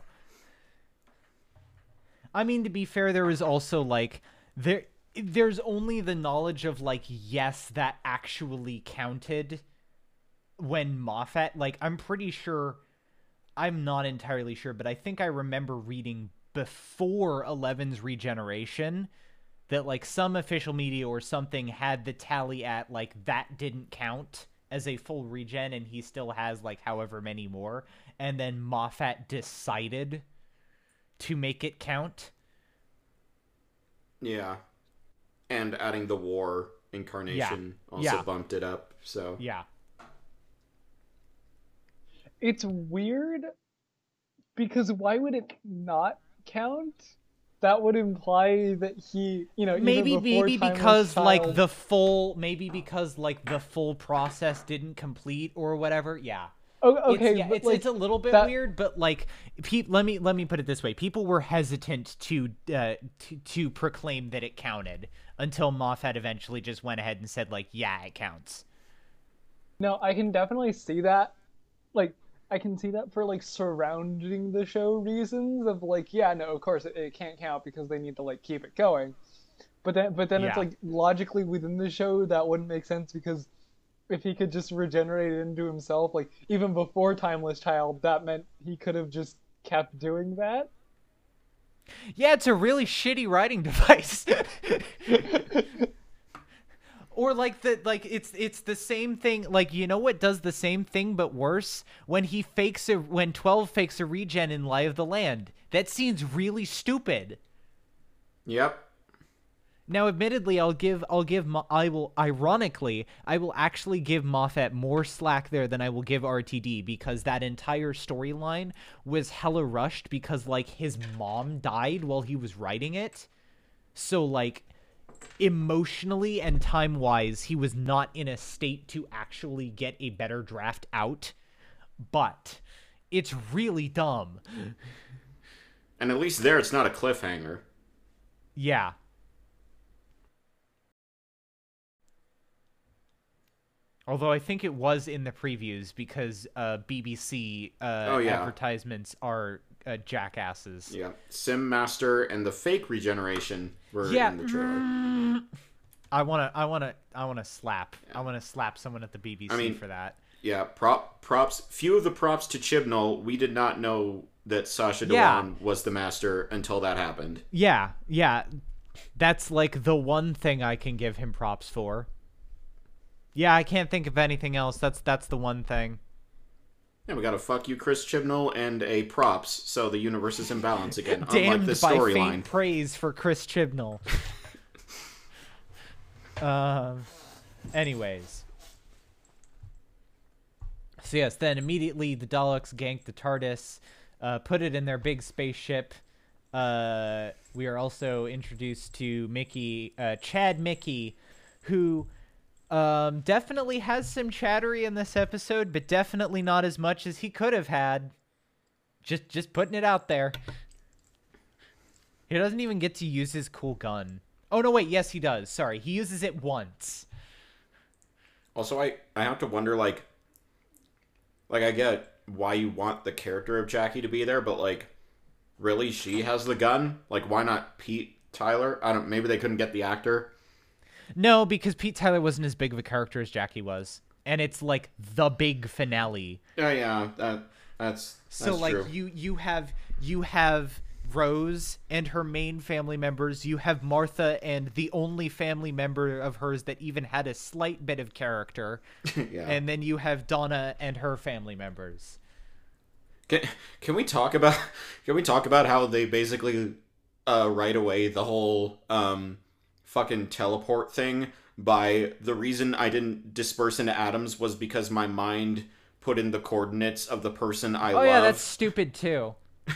[SPEAKER 1] I mean to be fair there was also like there there's only the knowledge of like yes that actually counted when Moffat like I'm pretty sure I'm not entirely sure but I think I remember reading before 11's regeneration that like some official media or something had the tally at like that didn't count as a full regen and he still has like however many more and then Moffat decided to make it count.
[SPEAKER 2] yeah. And adding the war incarnation also
[SPEAKER 1] Yeah.
[SPEAKER 2] bumped it up. So
[SPEAKER 1] Yeah.
[SPEAKER 3] it's weird because why would it not count? That would imply that he, you know,
[SPEAKER 1] maybe maybe because like the full maybe because like the full process didn't complete or whatever. Yeah.
[SPEAKER 3] Oh, okay,
[SPEAKER 1] it's, yeah, it's,
[SPEAKER 3] like,
[SPEAKER 1] it's a little bit
[SPEAKER 3] that-
[SPEAKER 1] weird, but like, pe- let me let me put it this way: people were hesitant to uh, to to proclaim that it counted until Moffat eventually just went ahead and said like, yeah, it counts.
[SPEAKER 3] No, I can definitely see that. Like, I can see that for like surrounding the show reasons of like, yeah, no, of course it, it can't count because they need to like keep it going. But then, but then it's like logically within the show that wouldn't make sense because if he could just regenerate into himself, like even before Timeless Child, that meant he could have just kept doing that.
[SPEAKER 1] Yeah, it's a really shitty writing device. or like the like it's it's the same thing like you know what does the same thing but worse when he fakes a when 12 fakes a regen in Lie of the Land. That scene's really stupid.
[SPEAKER 2] Yep.
[SPEAKER 1] Now, admittedly, I'll give I'll give I will ironically I will actually give Moffat more slack there than I will give RTD because that entire storyline was hella rushed because like his mom died while he was writing it, so like emotionally and time wise he was not in a state to actually get a better draft out, but it's really dumb.
[SPEAKER 2] And at least there it's not a cliffhanger.
[SPEAKER 1] Yeah. Although I think it was in the previews because uh, BBC uh,
[SPEAKER 2] Oh, yeah.
[SPEAKER 1] advertisements are uh, jackasses.
[SPEAKER 2] Yeah. Simm Master and the fake regeneration were
[SPEAKER 1] Yeah.
[SPEAKER 2] in the trailer.
[SPEAKER 1] I wanna, I wanna, I wanna slap. I wanna slap someone at the BBC
[SPEAKER 2] I mean-
[SPEAKER 1] for that.
[SPEAKER 2] Yeah, prop props. Few of the props to Chibnall. We did not know that Sacha
[SPEAKER 1] Yeah.
[SPEAKER 2] Dhawan was the master until that happened.
[SPEAKER 1] Yeah, yeah. That's like the one thing I can give him props for. Yeah, I can't think of anything else. That's that's the one thing.
[SPEAKER 2] Yeah, we got a fuck you, Chris Chibnall, and a props. So the universe is in balance again.
[SPEAKER 1] damned by faint praise for Chris Chibnall. um. Anyways. So yes, then immediately the Daleks ganked the TARDIS, uh, put it in their big spaceship. Uh, we are also introduced to Mickey, uh, Chad Mickey, who um, definitely has some chattery in this episode, but definitely not as much as he could have had. Just, just putting it out there. He doesn't even get to use his cool gun. Oh no, wait, yes he does. Sorry, he uses it once.
[SPEAKER 2] Also, I I have to wonder like, like I get why you want the character of Jackie to be there, but like, really, she has the gun. Like, why not Pete Tyler? I don't. Maybe they couldn't get the actor.
[SPEAKER 1] No, because Pete Tyler wasn't as big of a character as Jackie was, and it's like the big finale.
[SPEAKER 2] Yeah, yeah. That that's
[SPEAKER 1] So
[SPEAKER 2] that's
[SPEAKER 1] like
[SPEAKER 2] true.
[SPEAKER 1] you you have you have Rose and her main family members. You have Martha and the only family member of hers that even had a slight bit of character.
[SPEAKER 2] yeah.
[SPEAKER 1] And then you have Donna and her family members.
[SPEAKER 2] Can, can we talk about can we talk about how they basically uh right away the whole um fucking teleport thing by the reason I didn't disperse into atoms was because my mind put in the coordinates of the person I
[SPEAKER 1] Oh
[SPEAKER 2] love.
[SPEAKER 1] yeah, that's stupid too.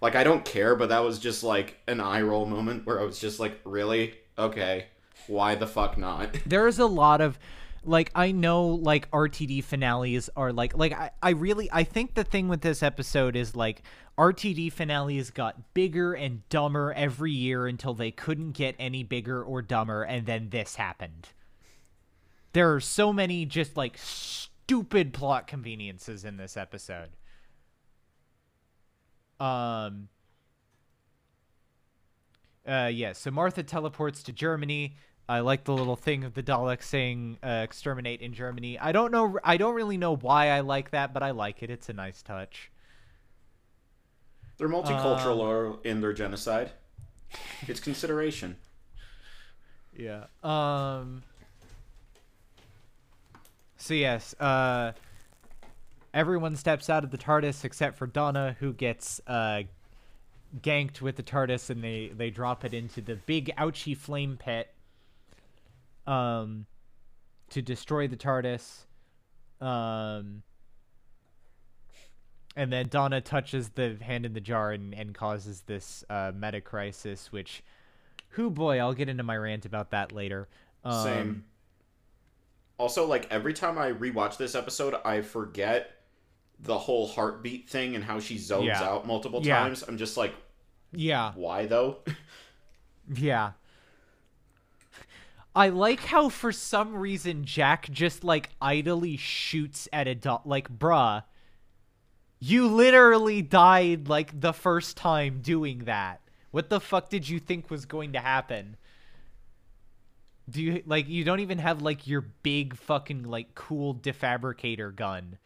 [SPEAKER 2] Like I don't care, but that was just like an eye roll moment where I was just like, really? Okay. Why the fuck not?
[SPEAKER 1] There's a lot of like I know like RTD finales are like like I, I really I think the thing with this episode is like RTD finales got bigger and dumber every year until they couldn't get any bigger or dumber and then this happened. There are so many just like stupid plot conveniences in this episode. Um uh yeah, so Martha teleports to Germany. I like the little thing of the Daleks saying uh, "exterminate" in Germany. I don't know. I don't really know why I like that, but I like it. It's a nice touch.
[SPEAKER 2] They're multicultural or in their genocide. It's consideration.
[SPEAKER 1] Yeah. Um. So yes, uh, everyone steps out of the TARDIS except for Donna, who gets uh, ganked with the TARDIS, and they they drop it into the big ouchy flame pit. Um, to destroy the TARDIS. Um. And then Donna touches the hand in the jar and, and causes this uh, meta crisis, which, who boy, I'll get into my rant about that later. Um,
[SPEAKER 2] Same. Also, like every time I rewatch this episode, I forget the whole heartbeat thing and how she zones
[SPEAKER 1] Yeah.
[SPEAKER 2] out multiple
[SPEAKER 1] Yeah.
[SPEAKER 2] times. I'm just like,
[SPEAKER 1] Yeah,
[SPEAKER 2] why though?
[SPEAKER 1] yeah. I like how for some reason Jack just like idly shoots at a dot. Like, bruh, you literally died like the first time doing that. What the fuck did you think was going to happen? Do you like you don't even have like your big fucking like cool defabricator gun?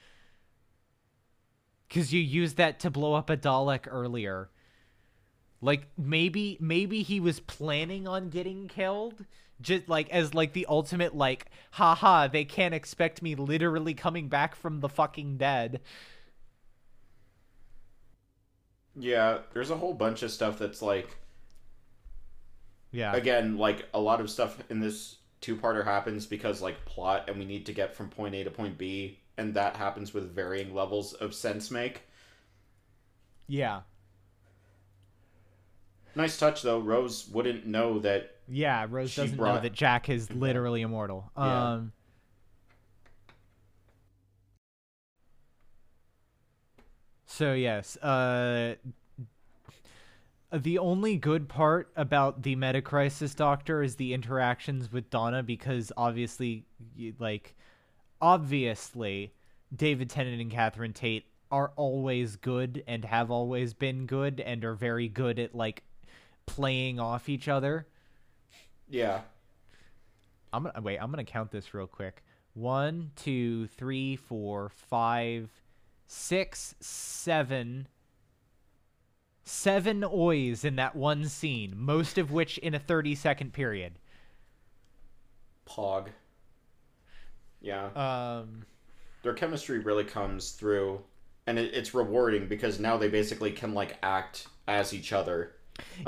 [SPEAKER 1] Cuz you used that to blow up a Dalek earlier. Like maybe maybe he was planning on getting killed just like as like the ultimate like haha they can't expect me literally coming back from the fucking dead.
[SPEAKER 2] yeah, there's a whole bunch of stuff that's like,
[SPEAKER 1] Yeah.
[SPEAKER 2] again, like a lot of stuff in this two-parter happens because like plot, and we need to get from point A to point B, and that happens with varying levels of sense make.
[SPEAKER 1] Yeah.
[SPEAKER 2] Nice touch though. Rose wouldn't know that
[SPEAKER 1] Yeah, Rose
[SPEAKER 2] She
[SPEAKER 1] doesn't know that Jack is literally immortal.
[SPEAKER 2] Yeah.
[SPEAKER 1] Um So yes, uh the only good part about the Meta Crisis Doctor is the interactions with Donna because obviously like obviously David Tennant and Catherine Tate are always good and have always been good and are very good at like playing off each other.
[SPEAKER 2] Yeah,
[SPEAKER 1] I'm gonna wait. I'm gonna count this real quick. One, two, three, four, five, six, seven, seven oys in that one scene. Most of which in a 30 second period.
[SPEAKER 2] Pog. Yeah.
[SPEAKER 1] Um.
[SPEAKER 2] their chemistry really comes through and it, it's rewarding because now they basically can like act as each other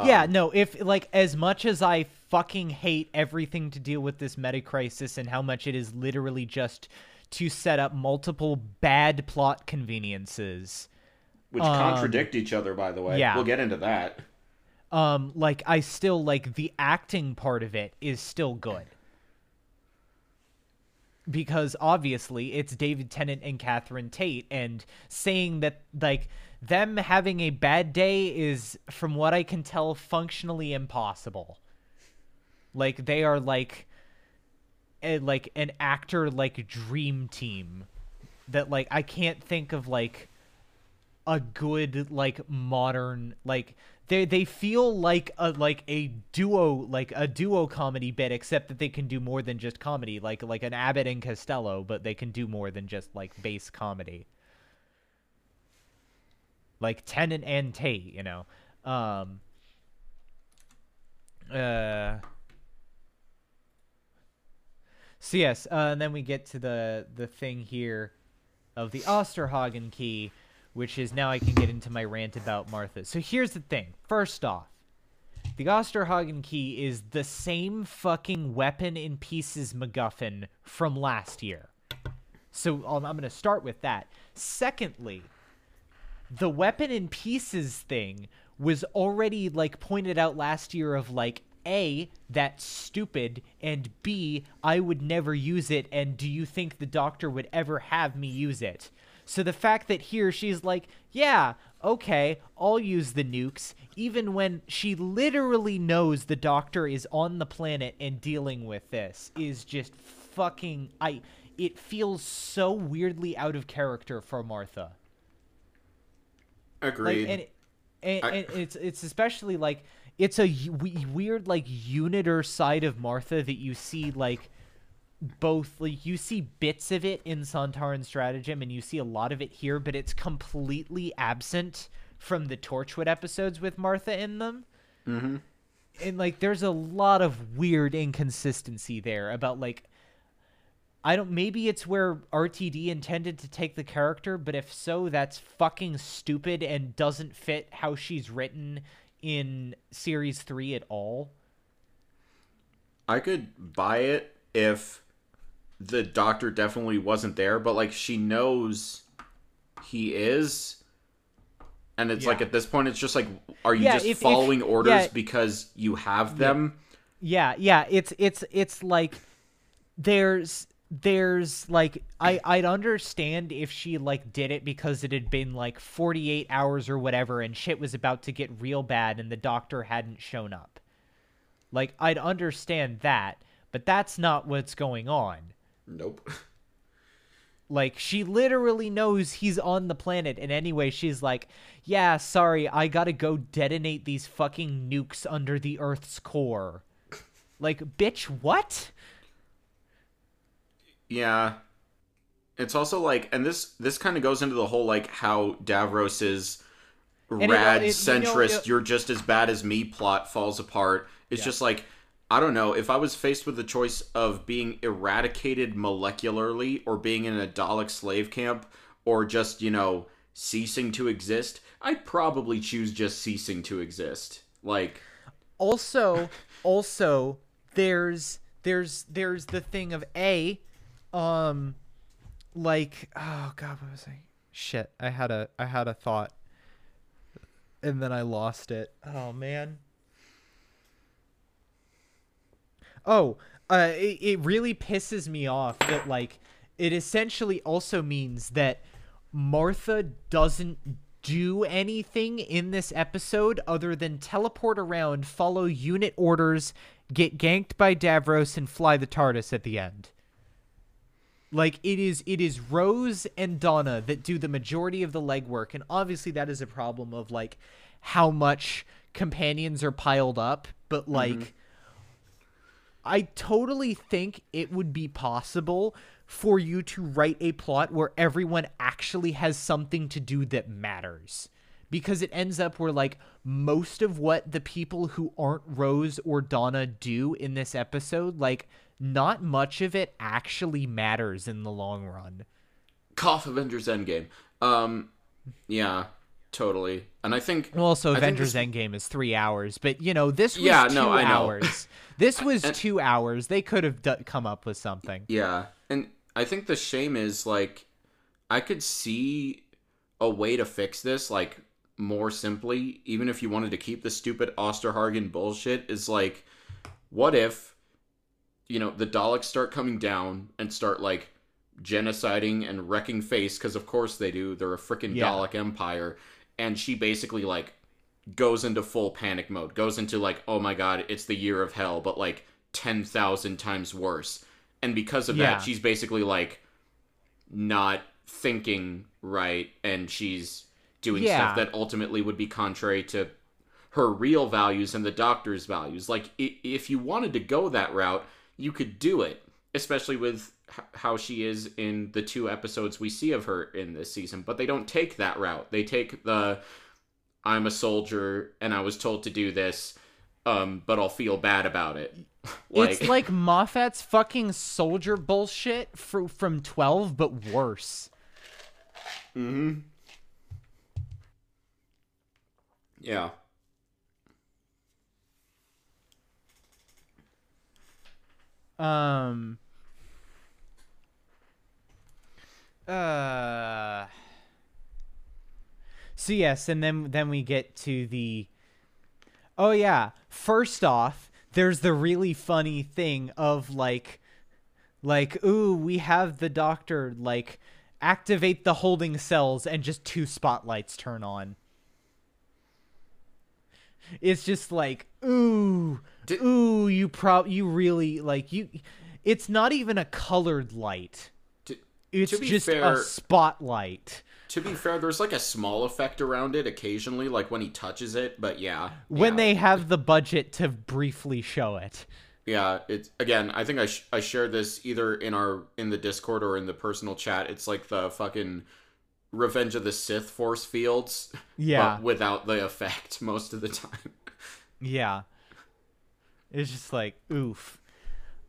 [SPEAKER 1] yeah,
[SPEAKER 2] Um,
[SPEAKER 1] no, if like as much as I fucking hate everything to deal with this meta crisis and how much it is literally just to set up multiple bad plot conveniences.
[SPEAKER 2] which
[SPEAKER 1] um,
[SPEAKER 2] contradict each other by the way
[SPEAKER 1] yeah.
[SPEAKER 2] we'll get into that
[SPEAKER 1] um like i still like the acting part of it is still good because obviously it's david tennant and catherine tate and saying that like them having a bad day is from what i can tell functionally impossible like they are like a, like an actor like dream team that like i can't think of like a good like modern like they they feel like a like a duo like a duo comedy bit except that they can do more than just comedy like like an Abbott and Costello but they can do more than just like base comedy. Like Tennant and Tate, you know. Um, uh, so yes, uh, and then we get to the the thing here of the Osterhagen key, which is now I can get into my rant about Martha. So here's the thing. First off, the Osterhagen key is the same fucking weapon in pieces MacGuffin from last year. So um, I'm going to start with that. Secondly, the weapon in pieces thing was already like pointed out last year of like a that's stupid and b i would never use it and do you think the doctor would ever have me use it? So the fact that here she's like yeah okay i'll use the nukes even when she literally knows the doctor is on the planet and dealing with this is just fucking i it feels so weirdly out of character for martha
[SPEAKER 2] Agreed.
[SPEAKER 1] like, and, and,
[SPEAKER 2] I-
[SPEAKER 1] and it's it's especially like it's a weird like uniter side of Martha that you see like both like you see bits of it in Sontaran stratagem and you see a lot of it here, but it's completely absent from the Torchwood episodes with Martha in them.
[SPEAKER 2] mm-hmm.
[SPEAKER 1] And like there's a lot of weird inconsistency there about like I don't maybe it's where RTD intended to take the character, but if so, that's fucking stupid and doesn't fit how she's written in series 3 at all.
[SPEAKER 2] I could buy it if the doctor definitely wasn't there, but like she knows he is. And it's like at this point, it's just like, are you
[SPEAKER 1] Yeah,
[SPEAKER 2] just
[SPEAKER 1] if- if-
[SPEAKER 2] following orders
[SPEAKER 1] yeah.
[SPEAKER 2] because you have them?
[SPEAKER 1] Yeah, yeah, it's it's it's like there's there's like I I'd understand if she like did it because it had been like 48 hours or whatever and shit was about to get real bad and the doctor hadn't shown up. Like I'd understand that, but that's not what's going on.
[SPEAKER 2] Nope.
[SPEAKER 1] Like she literally knows he's on the planet and anyway she's like, "Yeah, sorry, I got to go detonate these fucking nukes under the earth's core." Like, bitch, what?
[SPEAKER 2] Yeah. It's also like, and this this kind of goes into the whole like how Davros is
[SPEAKER 1] it-
[SPEAKER 2] rad
[SPEAKER 1] it- you know,
[SPEAKER 2] centrist. you're just as bad as me. Plot falls apart. It's just like I don't know if I was faced with the choice of being eradicated molecularly or being in a Dalek slave camp or just you know ceasing to exist. I'd probably choose just ceasing to exist. Like
[SPEAKER 1] Also, also there's there's there's the thing of a um like oh god, what was I? Shit, I had a I had a thought and then I lost it. Oh man. Oh, uh, it, it really pisses me off that like it essentially also means that Martha doesn't do anything in this episode other than teleport around, follow unit orders, get ganked by Davros, and fly the TARDIS at the end. Like it is it is Rose and Donna that do the majority of the legwork, and obviously that is a problem of like how much companions are piled up, but mm-hmm. like I totally think it would be possible for you to write a plot where everyone actually has something to do that matters. Because it ends up where, like, most of what the people who aren't Rose or Donna do in this episode, like, not much of it actually matters in the long run.
[SPEAKER 2] cough Avengers Endgame. Um, yeah, totally. And I think
[SPEAKER 1] And also,
[SPEAKER 2] I think
[SPEAKER 1] Avengers
[SPEAKER 2] this-
[SPEAKER 1] Endgame is three hours, but you know, this was
[SPEAKER 2] Yeah,
[SPEAKER 1] two
[SPEAKER 2] no, I know.
[SPEAKER 1] hours. this was
[SPEAKER 2] And-
[SPEAKER 1] two hours. They could have d- come up with something.
[SPEAKER 2] Yeah, and I think the shame is like I could see a way to fix this like more simply, even if you wanted to keep the stupid Osterhagen bullshit. Is like, what if you know the Daleks start coming down and start like genociding and wrecking face because of course they do. They're a freaking
[SPEAKER 1] Yeah.
[SPEAKER 2] Dalek empire, and she basically like goes into full panic mode, goes into like, oh my god, it's the year of hell, but like 10,000 times worse. And because of
[SPEAKER 1] Yeah.
[SPEAKER 2] that, she's basically like not thinking right and she's doing
[SPEAKER 1] Yeah.
[SPEAKER 2] stuff that ultimately would be contrary to her real values and the doctor's values. Like, if you wanted to go that route, you could do it. especially with h- how she is in the two episodes we see of her in this season. But they don't take that route. They take the I'm a soldier and I was told to do this, um, but I'll feel bad about it.
[SPEAKER 1] it's like Moffat's fucking soldier bullshit fr- from 12, but worse.
[SPEAKER 2] Mm-hmm. Yeah.
[SPEAKER 1] Um. Uh. So yes, and then then we get to the. Oh yeah! First off, there's the really funny thing of like, like ooh, we have the doctor like activate the holding cells, and just two spotlights turn on. It's just like ooh,
[SPEAKER 2] Did-
[SPEAKER 1] ooh, you prob you really like you. It's not even a colored light.
[SPEAKER 2] To,
[SPEAKER 1] It's
[SPEAKER 2] to
[SPEAKER 1] just
[SPEAKER 2] fair,
[SPEAKER 1] a spotlight.
[SPEAKER 2] to be fair, there's like a small effect around it occasionally, like when he touches it. But yeah,
[SPEAKER 1] When
[SPEAKER 2] yeah.
[SPEAKER 1] they have the budget to briefly show it.
[SPEAKER 2] Yeah, it's again. I think I sh- I shared this either in our in the Discord or in the personal chat. It's like the fucking Revenge of the Sith force fields,
[SPEAKER 1] Yeah.
[SPEAKER 2] but without the effect most of the time.
[SPEAKER 1] Yeah. It's just like oof.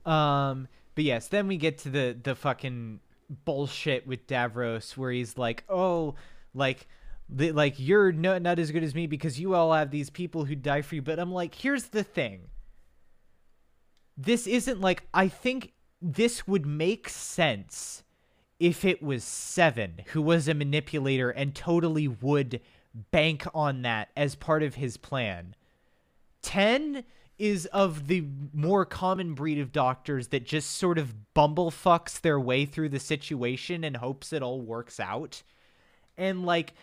[SPEAKER 1] Um but yes, then we get to the the fucking bullshit with Davros where he's like, "Oh, like like you're no, not as good as me because you all have these people who die for you." But I'm like, "Here's the thing. This isn't like I think this would make sense if it was 7 who was a manipulator and totally would bank on that as part of his plan. 10 is of the more common breed of doctors that just sort of bumblefucks their way through the situation and hopes it all works out. And like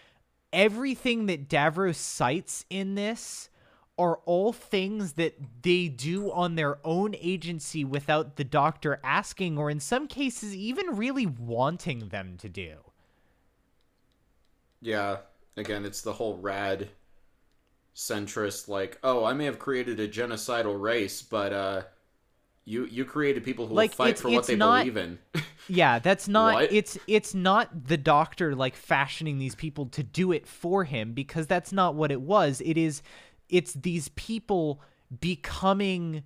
[SPEAKER 1] everything that Davros cites in this are all things that they do on their own agency without the doctor asking or in some cases even really wanting them to do.
[SPEAKER 2] Yeah, again, it's the whole rad centrist like, oh, I may have created a genocidal race, but uh you you created people who
[SPEAKER 1] Like,
[SPEAKER 2] will fight
[SPEAKER 1] it's-
[SPEAKER 2] for what they
[SPEAKER 1] not-
[SPEAKER 2] believe in.
[SPEAKER 1] Yeah, that's not it's it's not the doctor like fashioning these people to do it for him because that's not what it was. It is it's these people becoming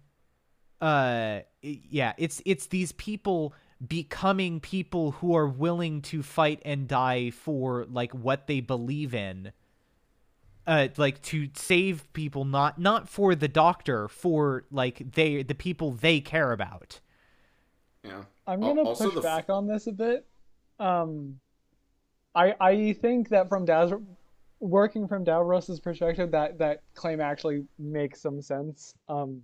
[SPEAKER 1] uh yeah, it's it's these people becoming people who are willing to fight and die for like what they believe in. Uh like to save people not not for the doctor, for like they the people they care about.
[SPEAKER 2] yeah.
[SPEAKER 3] I'm gonna
[SPEAKER 2] also
[SPEAKER 3] push
[SPEAKER 2] the
[SPEAKER 3] back on this a bit. Um, I I think that from Daz, working from Davros's perspective, that that claim actually makes some sense. Um,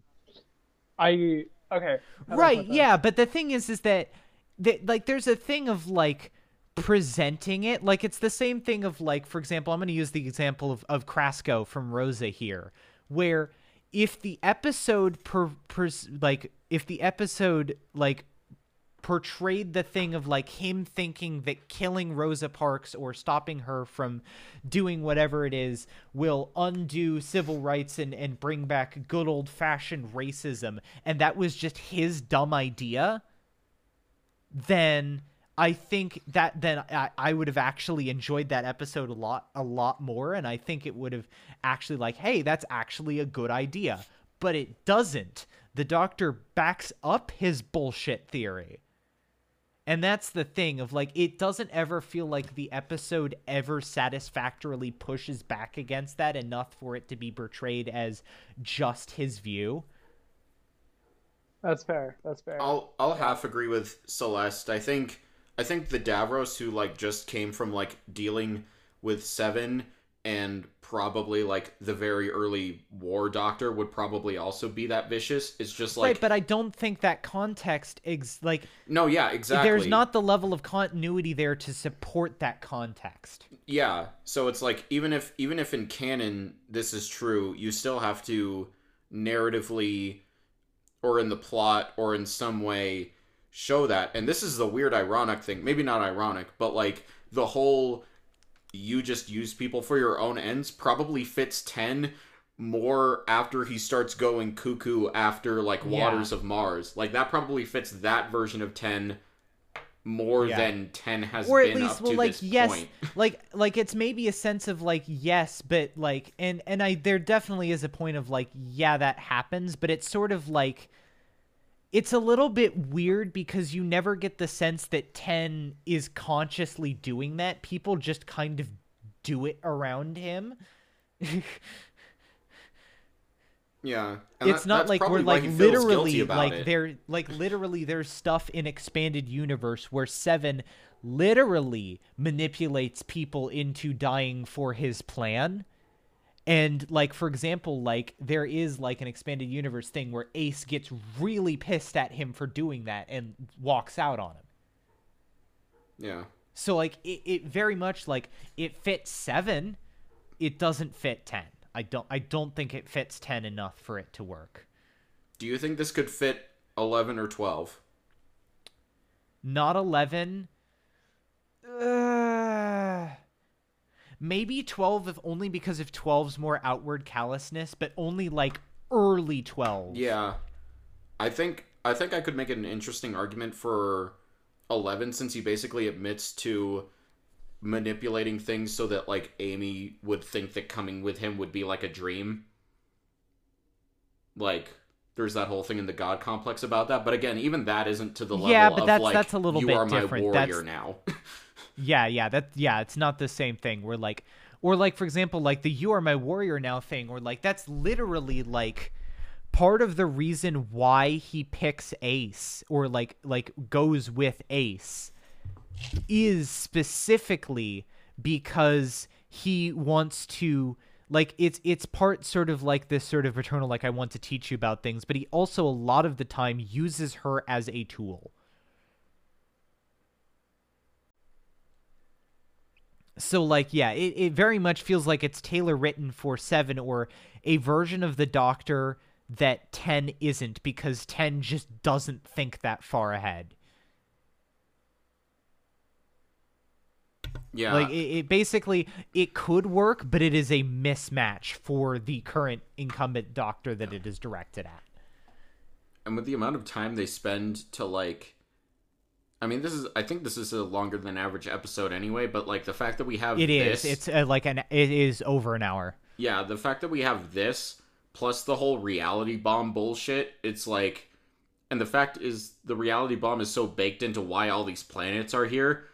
[SPEAKER 3] I okay. I
[SPEAKER 1] right yeah but the thing is is that, that like there's a thing of like presenting it. Like it's the same thing of like for example i'm going to use the example of, of Krasko from rosa here where if the episode per, per like if the episode like portrayed the thing of like him thinking that killing Rosa Parks or stopping her from doing whatever it is will undo civil rights and, and bring back good old fashioned racism, and that was just his dumb idea, then I think that then I, I would have actually enjoyed that episode a lot a lot more, and I think it would have actually like, hey, that's actually a good idea. But it doesn't. The doctor backs up his bullshit theory. And that's the thing of like it doesn't ever feel like the episode ever satisfactorily pushes back against that enough for it to be portrayed as just his view.
[SPEAKER 3] That's fair. That's fair.
[SPEAKER 2] I'll I'll half agree with Celeste. I think I think the Davros who like just came from like dealing with Seven and probably like the very early War Doctor would probably also be that vicious. It's just like
[SPEAKER 1] right, but I don't think that context ex- like
[SPEAKER 2] no, yeah, exactly.
[SPEAKER 1] there's not the level of continuity there to support that context.
[SPEAKER 2] Yeah, so it's like even if even if in canon this is true, you still have to narratively or in the plot or in some way show that. And this is the weird ironic thing. Maybe not ironic, but like the whole you just use people for your own ends probably fits 10 more after he starts going cuckoo after like
[SPEAKER 1] Yeah.
[SPEAKER 2] Waters of Mars. Like that probably fits that version of 10 more
[SPEAKER 1] Yeah.
[SPEAKER 2] than 10 has
[SPEAKER 1] or at
[SPEAKER 2] been
[SPEAKER 1] least well like yes
[SPEAKER 2] point.
[SPEAKER 1] like like it's maybe a sense of like yes but like and and i there definitely is a point of like yeah that happens but it's sort of like it's a little bit weird because you never get the sense that 10 is consciously doing that people just kind of do it around him
[SPEAKER 2] Yeah. and
[SPEAKER 1] it's
[SPEAKER 2] that-
[SPEAKER 1] not like we're like
[SPEAKER 2] he feels guilty
[SPEAKER 1] literally like
[SPEAKER 2] it.
[SPEAKER 1] there like literally there's stuff in expanded universe where seven literally manipulates people into dying for his plan and like for example like there is like an expanded universe thing where ace gets really pissed at him for doing that and walks out on him.
[SPEAKER 2] Yeah.
[SPEAKER 1] so like it, it very much like it fits seven. It doesn't fit 10 i don't i don't think it fits 10 enough for it to work.
[SPEAKER 2] Do you think this could fit 11 or 12?
[SPEAKER 1] not 11 uh, maybe 12 if only because of 12's more outward callousness but only like early 12
[SPEAKER 2] Yeah. I think I think I could make an interesting argument for 11 since he basically admits to manipulating things so that like Amy would think that coming with him would be like a dream. Like there's that whole thing in the god complex about that, but again, even that isn't to the level
[SPEAKER 1] Yeah, but
[SPEAKER 2] of
[SPEAKER 1] that's-
[SPEAKER 2] like
[SPEAKER 1] that's a little
[SPEAKER 2] you
[SPEAKER 1] bit
[SPEAKER 2] are my
[SPEAKER 1] different.
[SPEAKER 2] warrior
[SPEAKER 1] That's-
[SPEAKER 2] now.
[SPEAKER 1] yeah yeah that yeah it's not the same thing. We're like or like for example like the you are my warrior now thing or like that's literally like part of the reason why he picks ace or like like goes with ace is specifically because he wants to like it's it's part sort of like this sort of paternal like I want to teach you about things but he also a lot of the time uses her as a tool so like yeah it, it very much feels like it's tailor written for 7 or a version of the doctor that 10 isn't because 10 just doesn't think that far ahead
[SPEAKER 2] yeah.
[SPEAKER 1] like it, it basically it could work but it is a mismatch for the current incumbent doctor that it is directed at
[SPEAKER 2] and with the amount of time they spend to like I mean, this is. I think this is a longer than average episode anyway. But like the fact that we have
[SPEAKER 1] It is.
[SPEAKER 2] this,
[SPEAKER 1] it's uh, like an it is over an hour
[SPEAKER 2] yeah, the fact that we have this plus the whole reality bomb bullshit. It's like, and the fact is, the reality bomb is so baked into why all these planets are here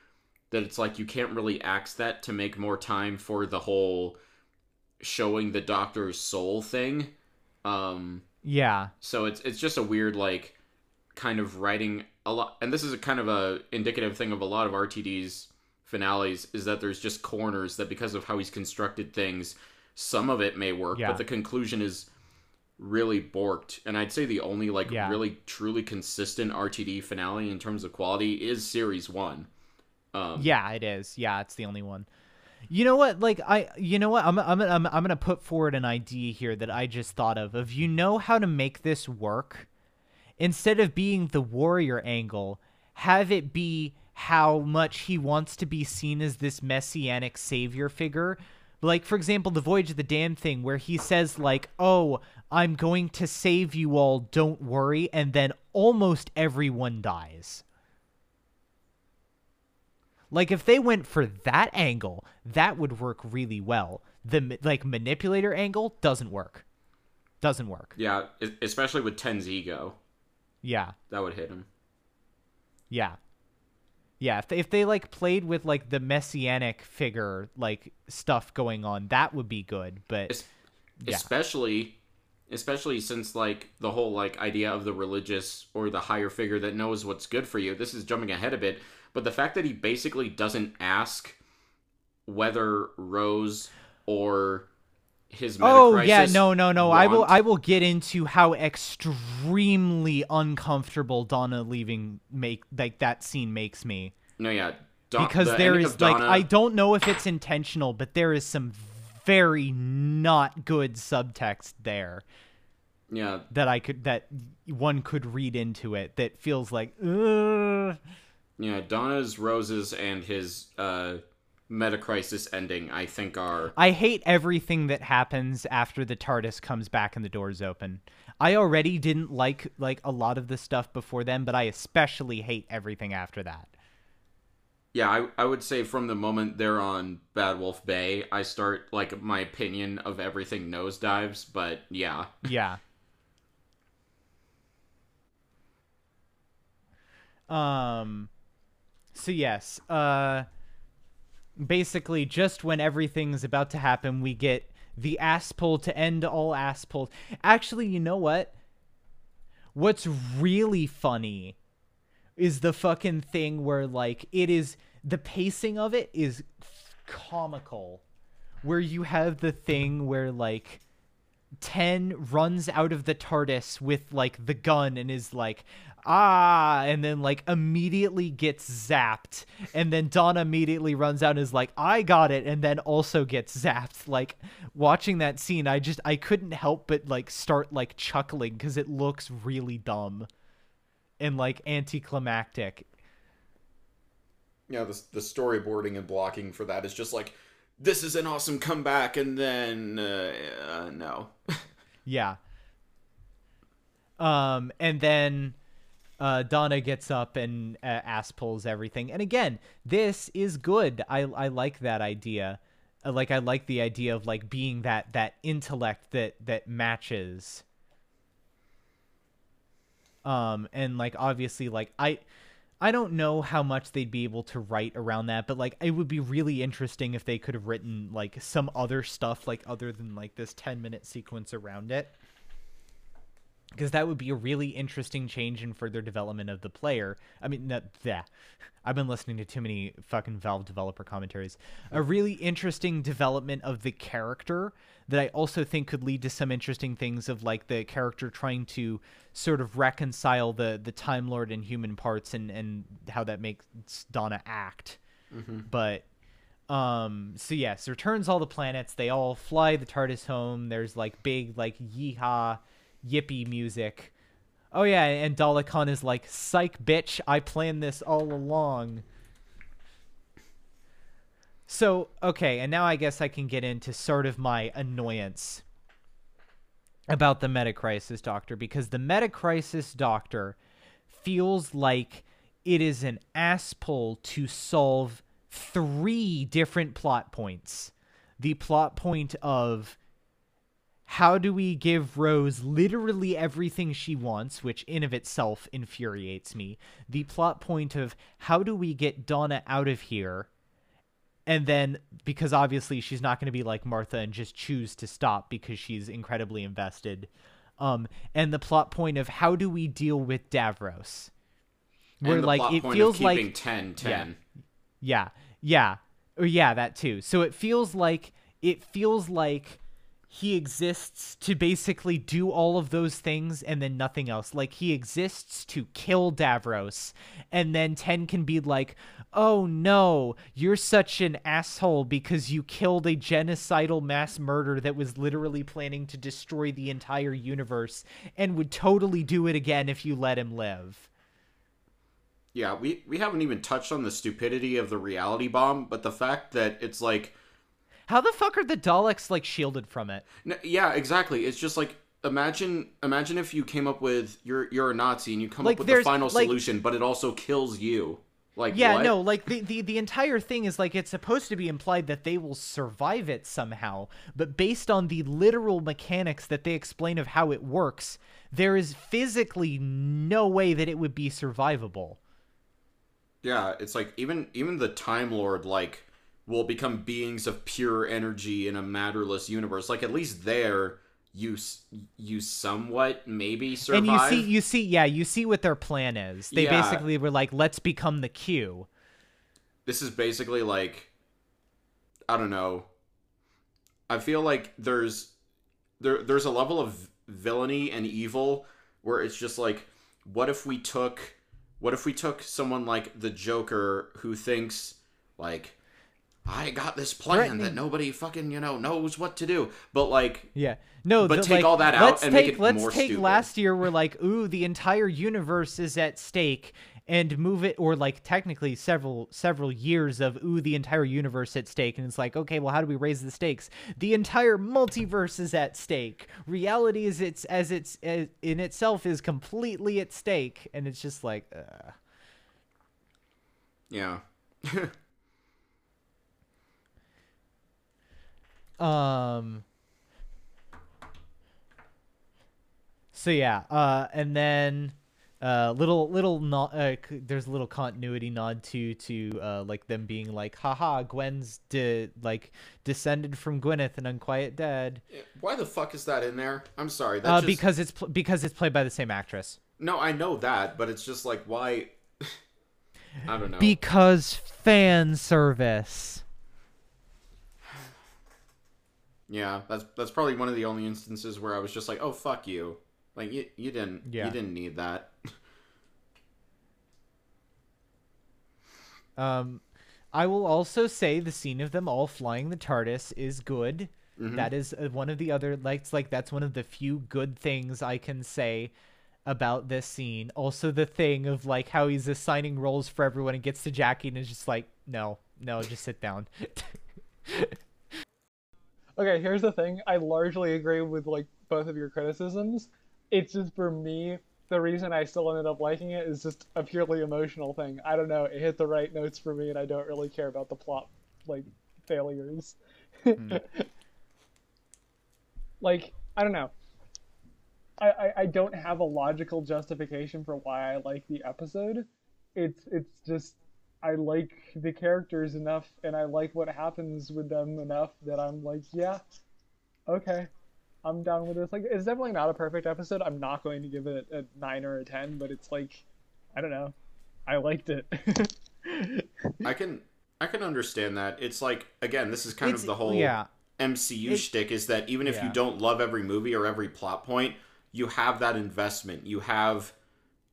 [SPEAKER 2] that it's like you can't really axe that to make more time for the whole showing the Doctor's soul thing. Um,
[SPEAKER 1] yeah
[SPEAKER 2] so it's it's just a weird like kind of writing a lot and this is a kind of a indicative thing of a lot of rtd's finales is that there's just corners that because of how he's constructed things some of it may work
[SPEAKER 1] Yeah.
[SPEAKER 2] but the conclusion is really borked and i'd say the only like
[SPEAKER 1] Yeah.
[SPEAKER 2] really truly consistent rtd finale in terms of quality is series one um
[SPEAKER 1] Yeah, it is. Yeah, it's the only one. You know what? Like I, you know what? I'm, I'm, I'm, I'm gonna put forward an idea here that I just thought of. Of you know how to make this work, instead of being the warrior angle, have it be how much he wants to be seen as this messianic savior figure. Like for example, the Voyage of the Damned thing, where he says like, "Oh, I'm going to save you all. Don't worry," and then almost everyone dies. Like if they went for that angle, that would work really well. The like manipulator angle doesn't work. Doesn't work.
[SPEAKER 2] yeah especially with ten's ego
[SPEAKER 1] Yeah.
[SPEAKER 2] that would hit him
[SPEAKER 1] Yeah. Yeah, if they, if they like played with like the messianic figure like stuff going on, that would be good, but
[SPEAKER 2] Es-
[SPEAKER 1] Yeah.
[SPEAKER 2] especially especially since like the whole like idea of the religious or the higher figure that knows what's good for you this is jumping ahead a bit but the fact that he basically doesn't ask whether rose or his
[SPEAKER 1] Oh yeah, no, no, no. I will I will get into how extremely uncomfortable Donna leaving make like that scene makes me.
[SPEAKER 2] no yeah Don-
[SPEAKER 1] because
[SPEAKER 2] the
[SPEAKER 1] there is
[SPEAKER 2] of
[SPEAKER 1] like I don't know if it's intentional, but there is some very not good subtext there
[SPEAKER 2] yeah
[SPEAKER 1] that I could that one could read into it that feels like Ugh.
[SPEAKER 2] yeah donna's roses and his uh Metacrisis ending, I think are
[SPEAKER 1] I hate everything that happens after the TARDIS comes back and the doors open. I already didn't like like a lot of the stuff before then, but I especially hate everything after that.
[SPEAKER 2] Yeah, I, I would say from the moment they're on Bad Wolf Bay, I start like my opinion of everything nosedives, but yeah.
[SPEAKER 1] Yeah. um so yes, uh basically just when everything's about to happen, we get the ass pull to end all ass. Actually, you know what? What's really funny is the fucking thing where like it is the pacing of it is comical where you have the thing where like 10 runs out of the TARDIS with like the gun and is like ah and then like immediately gets zapped. And then Donna immediately runs out and is like I got it and then also gets zapped. Like watching that scene I just I couldn't help but like start like chuckling cuz it looks really dumb and like anticlimactic.
[SPEAKER 2] Yeah, the the storyboarding and blocking for that is just like this is an awesome comeback and then uh, uh, no.
[SPEAKER 1] Yeah. Um, and then uh, Donna gets up and uh, ass pulls everything. And again, this is good. I I like that idea. Uh, like I like the idea of like being that that intellect that that matches. Um, and like obviously, like I. I don't know how much they'd be able to write around that, but like it would be really interesting if they could have written like some other stuff like other than like this 10 minute sequence around it because that would be a really interesting change in further development of the player. I mean, that, yeah, I've been listening to too many fucking Valve developer commentaries. A really interesting development of the character that I also think could lead to some interesting things of like the character trying to sort of reconcile the the Time Lord and human parts and and how that makes Donna act. But um so yes, returns all the planets. They all fly the TARDIS home. There's like big like yeehaw yippee music. Oh yeah, and Dalek Caan is like, "Psych, bitch! I planned this all along." So okay, and now I guess I can get into sort of my annoyance about the meta crisis Doctor because the meta crisis Doctor feels like it is an ass pull to solve three different plot points. The plot point of how do we give Rose literally everything she wants, which in of itself infuriates me. The plot point of how do we get Donna out of here? And then because obviously she's not going to be like Martha and just choose to stop because she's incredibly invested. Um and the plot point of how do we deal with Davros? Where like it feels like
[SPEAKER 2] 10 10.
[SPEAKER 1] yeah, yeah, or yeah, that too. So it feels like it feels like he exists to basically do all of those things and then nothing else. Like he exists to kill Davros, and then Ten can be like, "Oh no, you're such an asshole because you killed a genocidal mass murder that was literally planning to destroy the entire universe and would totally do it again if you let him live."
[SPEAKER 2] Yeah, we we haven't even touched on the stupidity of the reality bomb, but the fact that it's like
[SPEAKER 1] How the fuck are the Daleks like shielded from it?
[SPEAKER 2] N- yeah, exactly. It's just like imagine imagine if you came up with you're you're a Nazi and you come
[SPEAKER 1] Like,
[SPEAKER 2] up with the final
[SPEAKER 1] like-
[SPEAKER 2] solution, but it also kills you. Like
[SPEAKER 1] Yeah,
[SPEAKER 2] what?
[SPEAKER 1] no, like the, the the entire thing is like it's supposed to be implied that they will survive it somehow, but based on the literal mechanics that they explain of how it works, there is physically no way that it would be survivable.
[SPEAKER 2] Yeah, it's like even even the Time Lord like will become beings of pure energy in a matterless universe. Like at least there you you somewhat maybe survive.
[SPEAKER 1] And you see you see yeah, you see what their plan is. They
[SPEAKER 2] Yeah.
[SPEAKER 1] basically were like let's become the Q.
[SPEAKER 2] this is basically like I don't know. I feel like there's there there's a level of villainy and evil where it's just like what if we took what if we took someone like the Joker who thinks like I got this plan that nobody fucking you know knows what to do, but like
[SPEAKER 1] Yeah. No,
[SPEAKER 2] But
[SPEAKER 1] the-
[SPEAKER 2] take
[SPEAKER 1] like,
[SPEAKER 2] all that out and
[SPEAKER 1] take,
[SPEAKER 2] make it
[SPEAKER 1] let's
[SPEAKER 2] more
[SPEAKER 1] take
[SPEAKER 2] stupid.
[SPEAKER 1] last year we're like, ooh, the entire universe is at stake, and move it or like technically several several years of ooh the entire universe at stake and it's like okay well how do we raise the stakes the entire multiverse is at stake reality is it's as it's as, in itself is completely at stake and it's just like uh.
[SPEAKER 2] Yeah.
[SPEAKER 1] Um. So yeah, uh, and then uh, little little nod. Uh, c- there's a little continuity nod to to uh, like them being like, haha, Gwen's de- like descended from Gwyneth and Unquiet Dead.
[SPEAKER 2] Why the fuck is that in there? I'm sorry. That
[SPEAKER 1] Uh,
[SPEAKER 2] just...
[SPEAKER 1] because it's pl- because it's played by the same actress.
[SPEAKER 2] No, I know that, but it's just like why I don't know.
[SPEAKER 1] Because fan service.
[SPEAKER 2] Yeah, that's that's probably one of the only instances where I was just like, "Oh fuck you." Like you you didn't
[SPEAKER 1] Yeah.
[SPEAKER 2] you didn't need that.
[SPEAKER 1] Um, I will also say the scene of them all flying the TARDIS is good.
[SPEAKER 2] Mhm.
[SPEAKER 1] That is uh, one of the other like like that's one of the few good things I can say about this scene. Also, the thing of like how he's assigning roles for everyone and gets to Jackie and is just like, no, no, just sit down.
[SPEAKER 3] Okay, here's the thing. I largely agree with like both of your criticisms. It's just for me, the reason I still ended up liking it is just a purely emotional thing. I don't know. It hit the right notes for me, and I don't really care about the plot like failures. Hmm. like I don't know. I, I I don't have a logical justification for why I like the episode. It's it's just I like the characters enough and I like what happens with them enough that I'm like, yeah, okay, I'm down with this. Like, it's definitely not a perfect episode. I'm not going to give it a nine or a ten, but it's like, I don't know, I liked it.
[SPEAKER 2] I can I can understand that. It's like again, this is kind
[SPEAKER 1] It's-
[SPEAKER 2] of the whole
[SPEAKER 1] yeah.
[SPEAKER 2] MCU
[SPEAKER 1] It-
[SPEAKER 2] shtick is that even if you don't love every movie or every plot point, you have that investment. You have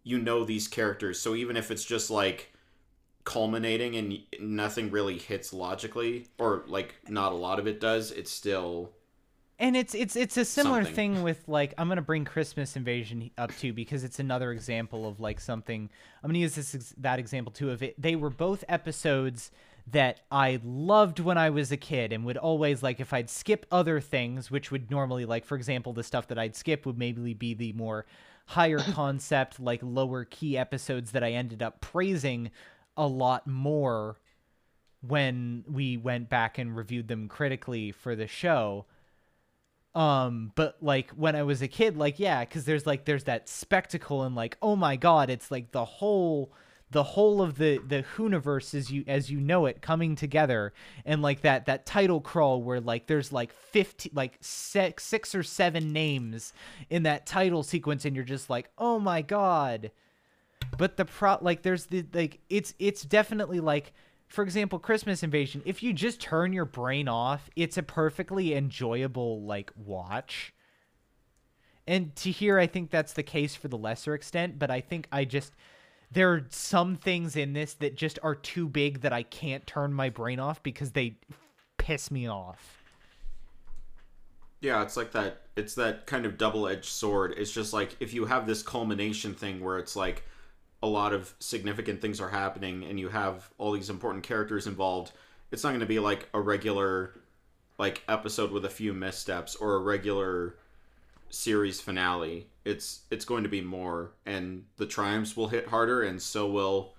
[SPEAKER 2] you know these characters. So even if it's just like culminating and nothing really hits logically or like not a lot of it does, it's still
[SPEAKER 1] and it's it's it's a similar
[SPEAKER 2] Something.
[SPEAKER 1] thing with like I'm gonna bring Christmas Invasion up too because it's another example of like something I'm gonna use this that example too of it. They were both episodes that I loved when I was a kid and would always like if I'd skip other things, which would normally like for example the stuff that I'd skip would maybe be the more higher concept like lower key episodes that I ended up praising a lot more when we went back and reviewed them critically for the show. Um but like when i was a kid like yeah because there's like there's that spectacle and like oh my god it's like the whole the whole of the the Whoniverse as you as you know it coming together. And like that that title crawl where like there's like 50 like six, six or seven names in that title sequence and you're just like oh my god but the pro like there's the like it's it's definitely like for example christmas invasion if you just turn your brain off it's a perfectly enjoyable like watch and to here i think that's the case for the lesser extent but i think i just there are some things in this that just are too big that i can't turn my brain off because they piss me off
[SPEAKER 2] Yeah, it's like that. It's that kind of double-edged sword. It's just like if you have this culmination thing where it's like a lot of significant things are happening and you have all these important characters involved, it's not going to be like a regular like episode with a few missteps or a regular series finale. It's it's going to be more and the triumphs will hit harder and so will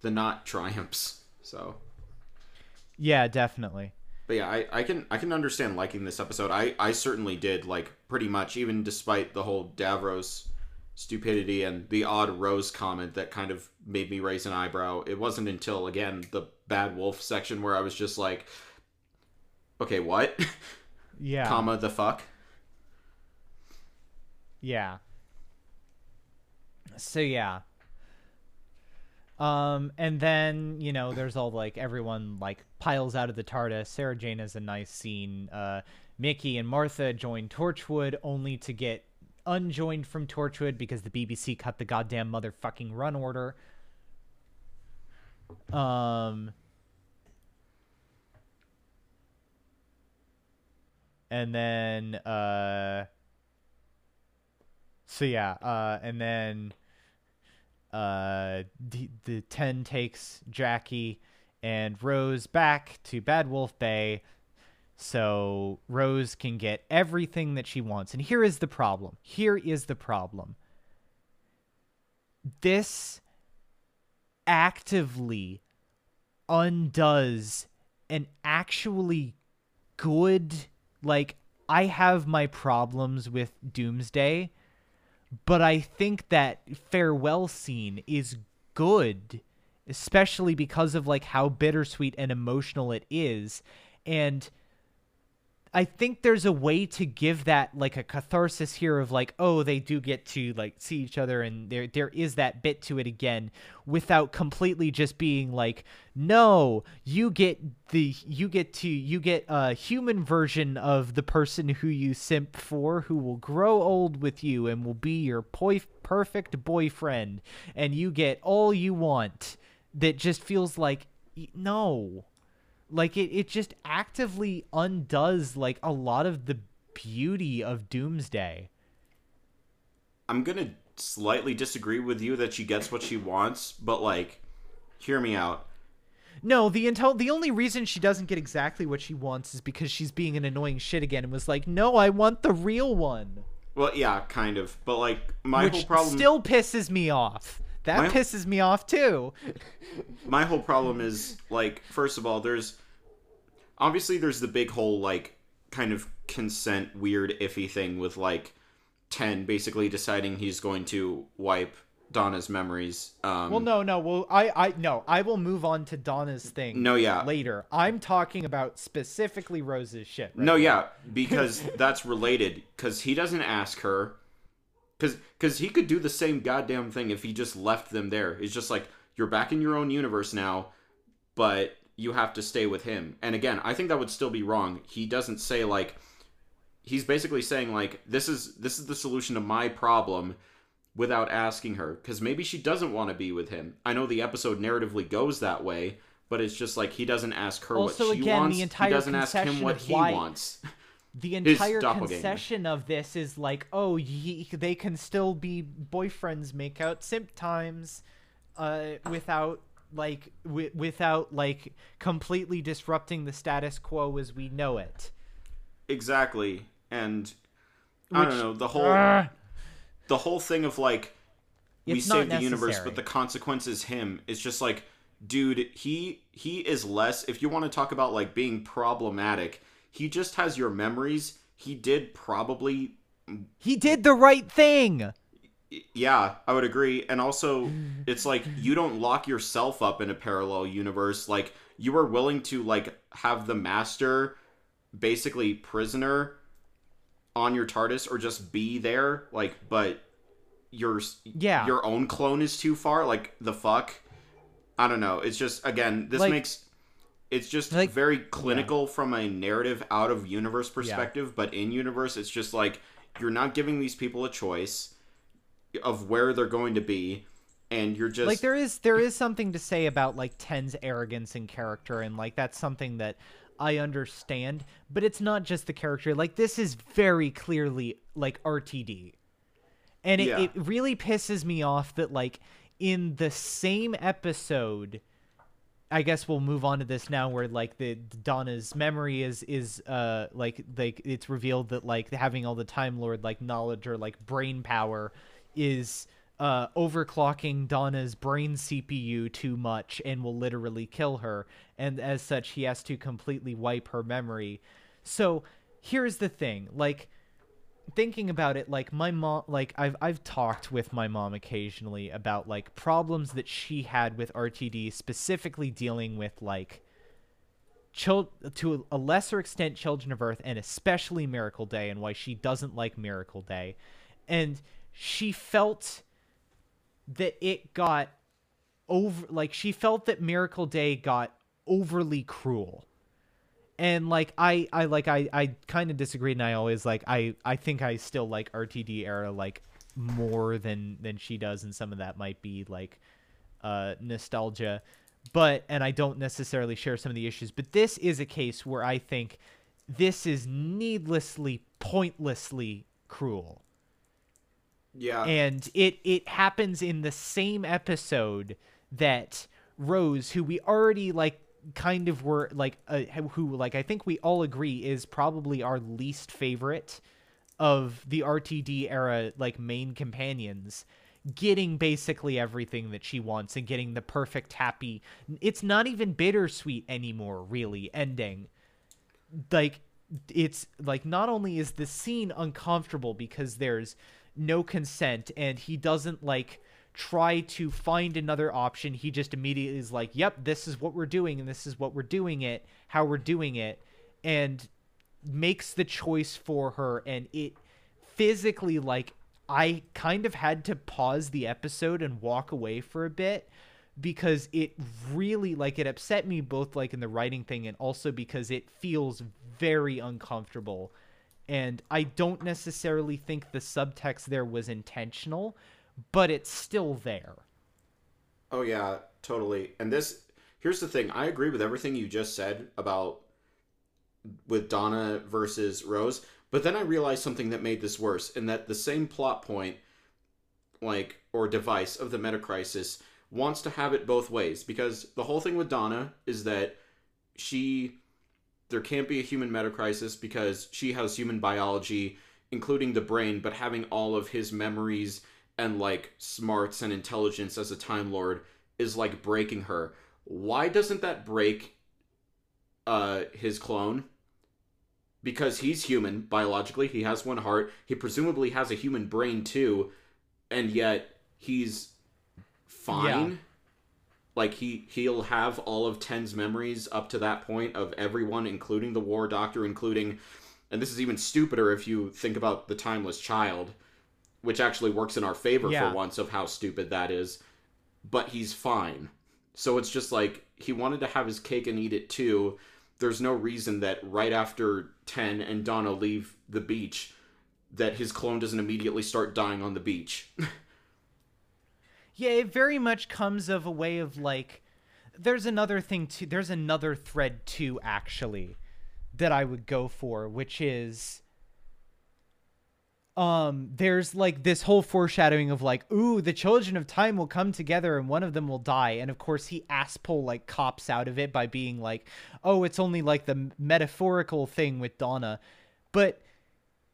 [SPEAKER 2] the not triumphs. So
[SPEAKER 1] yeah definitely
[SPEAKER 2] but yeah, I, I can I can understand liking this episode. I, I certainly did like pretty much, even despite the whole Davros stupidity and the odd Rose comment that kind of made me raise an eyebrow. It wasn't until again the Bad Wolf section where I was just like, okay, what,
[SPEAKER 1] yeah
[SPEAKER 2] comma the fuck.
[SPEAKER 1] Yeah. So yeah. Um, and then you know, there's all like everyone like piles out of the TARDIS. Sarah Jane has a nice scene. Uh, Mickey and Martha join Torchwood, only to get unjoined from Torchwood because the BBC cut the goddamn motherfucking run order. Um. And then uh so yeah, uh, and then uh, the, the ten takes Jackie and Rose back to Bad Wolf Bay so Rose can get everything that she wants. And here is the problem. Here is the problem. This actively undoes an actually good like I have my problems with Doomsday, but I think that farewell scene is good, especially because of like how bittersweet and emotional it is. And I think there's a way to give that like a catharsis here of like, oh, they do get to like see each other and there there is that bit to it again without completely just being like, no, you get the you get to you get a human version of the person who you simp for who will grow old with you and will be your perfect boyfriend and you get all you want that just feels like no like it, it just actively undoes like a lot of the beauty of Doomsday.
[SPEAKER 2] I'm gonna slightly disagree with you that she gets what she wants, but like, hear me out.
[SPEAKER 1] No, the intel the only reason she doesn't get exactly what she wants is because she's being an annoying shit again and was like, "No, I want the real one."
[SPEAKER 2] Well, yeah, kind of, but like my
[SPEAKER 1] Which
[SPEAKER 2] whole problem
[SPEAKER 1] still pisses me off. That
[SPEAKER 2] My-
[SPEAKER 1] pisses me off too.
[SPEAKER 2] my whole problem is like first of all there's obviously there's the big whole like kind of consent weird iffy thing with like 10 basically deciding he's going to wipe Donna's memories um
[SPEAKER 1] Well, no, no. Well, I, I, no. I will move on to Donna's thing.
[SPEAKER 2] No, yeah.
[SPEAKER 1] Later, I'm talking about specifically Rose's shit. right
[SPEAKER 2] no
[SPEAKER 1] now.
[SPEAKER 2] yeah because that's related cuz he doesn't ask her cuz cuz he could do the same goddamn thing if he just left them there it's just like you're back in your own universe now but you have to stay with him. And again, I think that would still be wrong. He doesn't say like he's basically saying like this is this is the solution to my problem without asking her cuz maybe she doesn't want to be with him. I know the episode narratively goes that way, but it's just like he doesn't ask her
[SPEAKER 1] Also,
[SPEAKER 2] what she
[SPEAKER 1] again, the
[SPEAKER 2] wants.
[SPEAKER 1] entire
[SPEAKER 2] he doesn't ask him what he wants.
[SPEAKER 1] The entire concession of this is like, oh, ye, they can still be boyfriends, make out simp times, uh, without like wi- without like completely disrupting the status quo as we know it.
[SPEAKER 2] exactly. And I don't know, the whole
[SPEAKER 1] Ah,
[SPEAKER 2] the whole thing of like we save the universe but the consequence is him it's just like dude he he is less if you want to talk about like being problematic he just has your memories he did probably
[SPEAKER 1] he did the right thing.
[SPEAKER 2] Yeah i would agree and also it's like you don't lock yourself up in a parallel universe like you were willing to like have the master basically prisoner on your tardis or just be there like but your
[SPEAKER 1] Yeah.
[SPEAKER 2] your own clone is too far like the fuck? I don't know it's just again this
[SPEAKER 1] Like-
[SPEAKER 2] makes it's just
[SPEAKER 1] Like-
[SPEAKER 2] very clinical from a narrative out of universe perspective but in universe it's just like you're not giving these people a choice of where they're going to be and you're just
[SPEAKER 1] like there is there is something to say about like Ten's arrogance and character and like that's something that I understand, but it's not just the character. Like this is very clearly like RTD. And it,
[SPEAKER 2] Yeah.
[SPEAKER 1] it really pisses me off that like in the same episode I guess we'll move on to this now where like the Donna's memory is is uh like like it's revealed that like having all the time lord like knowledge or like brain power is uh overclocking Donna's brain CPU too much and will literally kill her. And as such he has to completely wipe her memory. So here's the thing. Like thinking about it like my mom like I've I've talked with my mom occasionally about like problems that she had with RTD specifically dealing with like chil- to a lesser extent Children of Earth and especially Miracle Day and why she doesn't like Miracle Day. And she felt that it got over like she felt that Miracle Day got overly cruel. And like i i like i i kind of disagreed and i always like i i think i still like rtd era like more than than she does and some of that might be like uh nostalgia. But and i don't necessarily share some of the issues but this is a case where i think this is needlessly pointlessly cruel
[SPEAKER 2] Yeah.
[SPEAKER 1] and it it happens in the same episode that Rose, who we already like kind of were like uh, who like I think we all agree is probably our least favorite of the RTD era like main companions getting basically everything that she wants and getting the perfect happy it's not even bittersweet anymore really ending like it's like not only is the scene uncomfortable because there's no consent and he doesn't like try to find another option. He just immediately is like yep this is what we're doing and this is what we're doing it how we're doing it and makes the choice for her and it physically like I kind of had to pause the episode and walk away for a bit because it really like it upset me both like in the writing thing and also because it feels very uncomfortable and I don't necessarily think the subtext there was intentional but it's still there.
[SPEAKER 2] Oh yeah, totally. And this here's the thing. I agree with everything you just said about with Donna versus Rose, but then I realized something that made this worse, and that the same plot point, like or device of the meta crisis, wants to have it both ways. Because the whole thing with Donna is that she there can't be a human meta crisis because she has human biology, including the brain, but having all of his memories and like smarts and intelligence as a Time Lord is like breaking her. Why doesn't that break uh his clone? Because he's human biologically, he has one heart, he presumably has a human brain too, and yet he's fine.
[SPEAKER 1] Yeah.
[SPEAKER 2] Like he he'll have all of Ten's memories up to that point of everyone, including the War Doctor, including and this is even stupider if you think about the timeless child which actually works in our favor
[SPEAKER 1] Yeah.
[SPEAKER 2] for once of how stupid that is. But he's fine. So it's just like he wanted to have his cake and eat it too. There's no reason that right after 10 and Donna leave the beach that his clone doesn't immediately start dying on the beach.
[SPEAKER 1] Yeah, it very much comes of a way of like there's another thing too there's another thread too actually that I would go for, which is um there's like this whole foreshadowing of like ooh the children of time will come together and one of them will die. And of course he asspole like cops out of it by being like oh it's only like the metaphorical thing with donna. But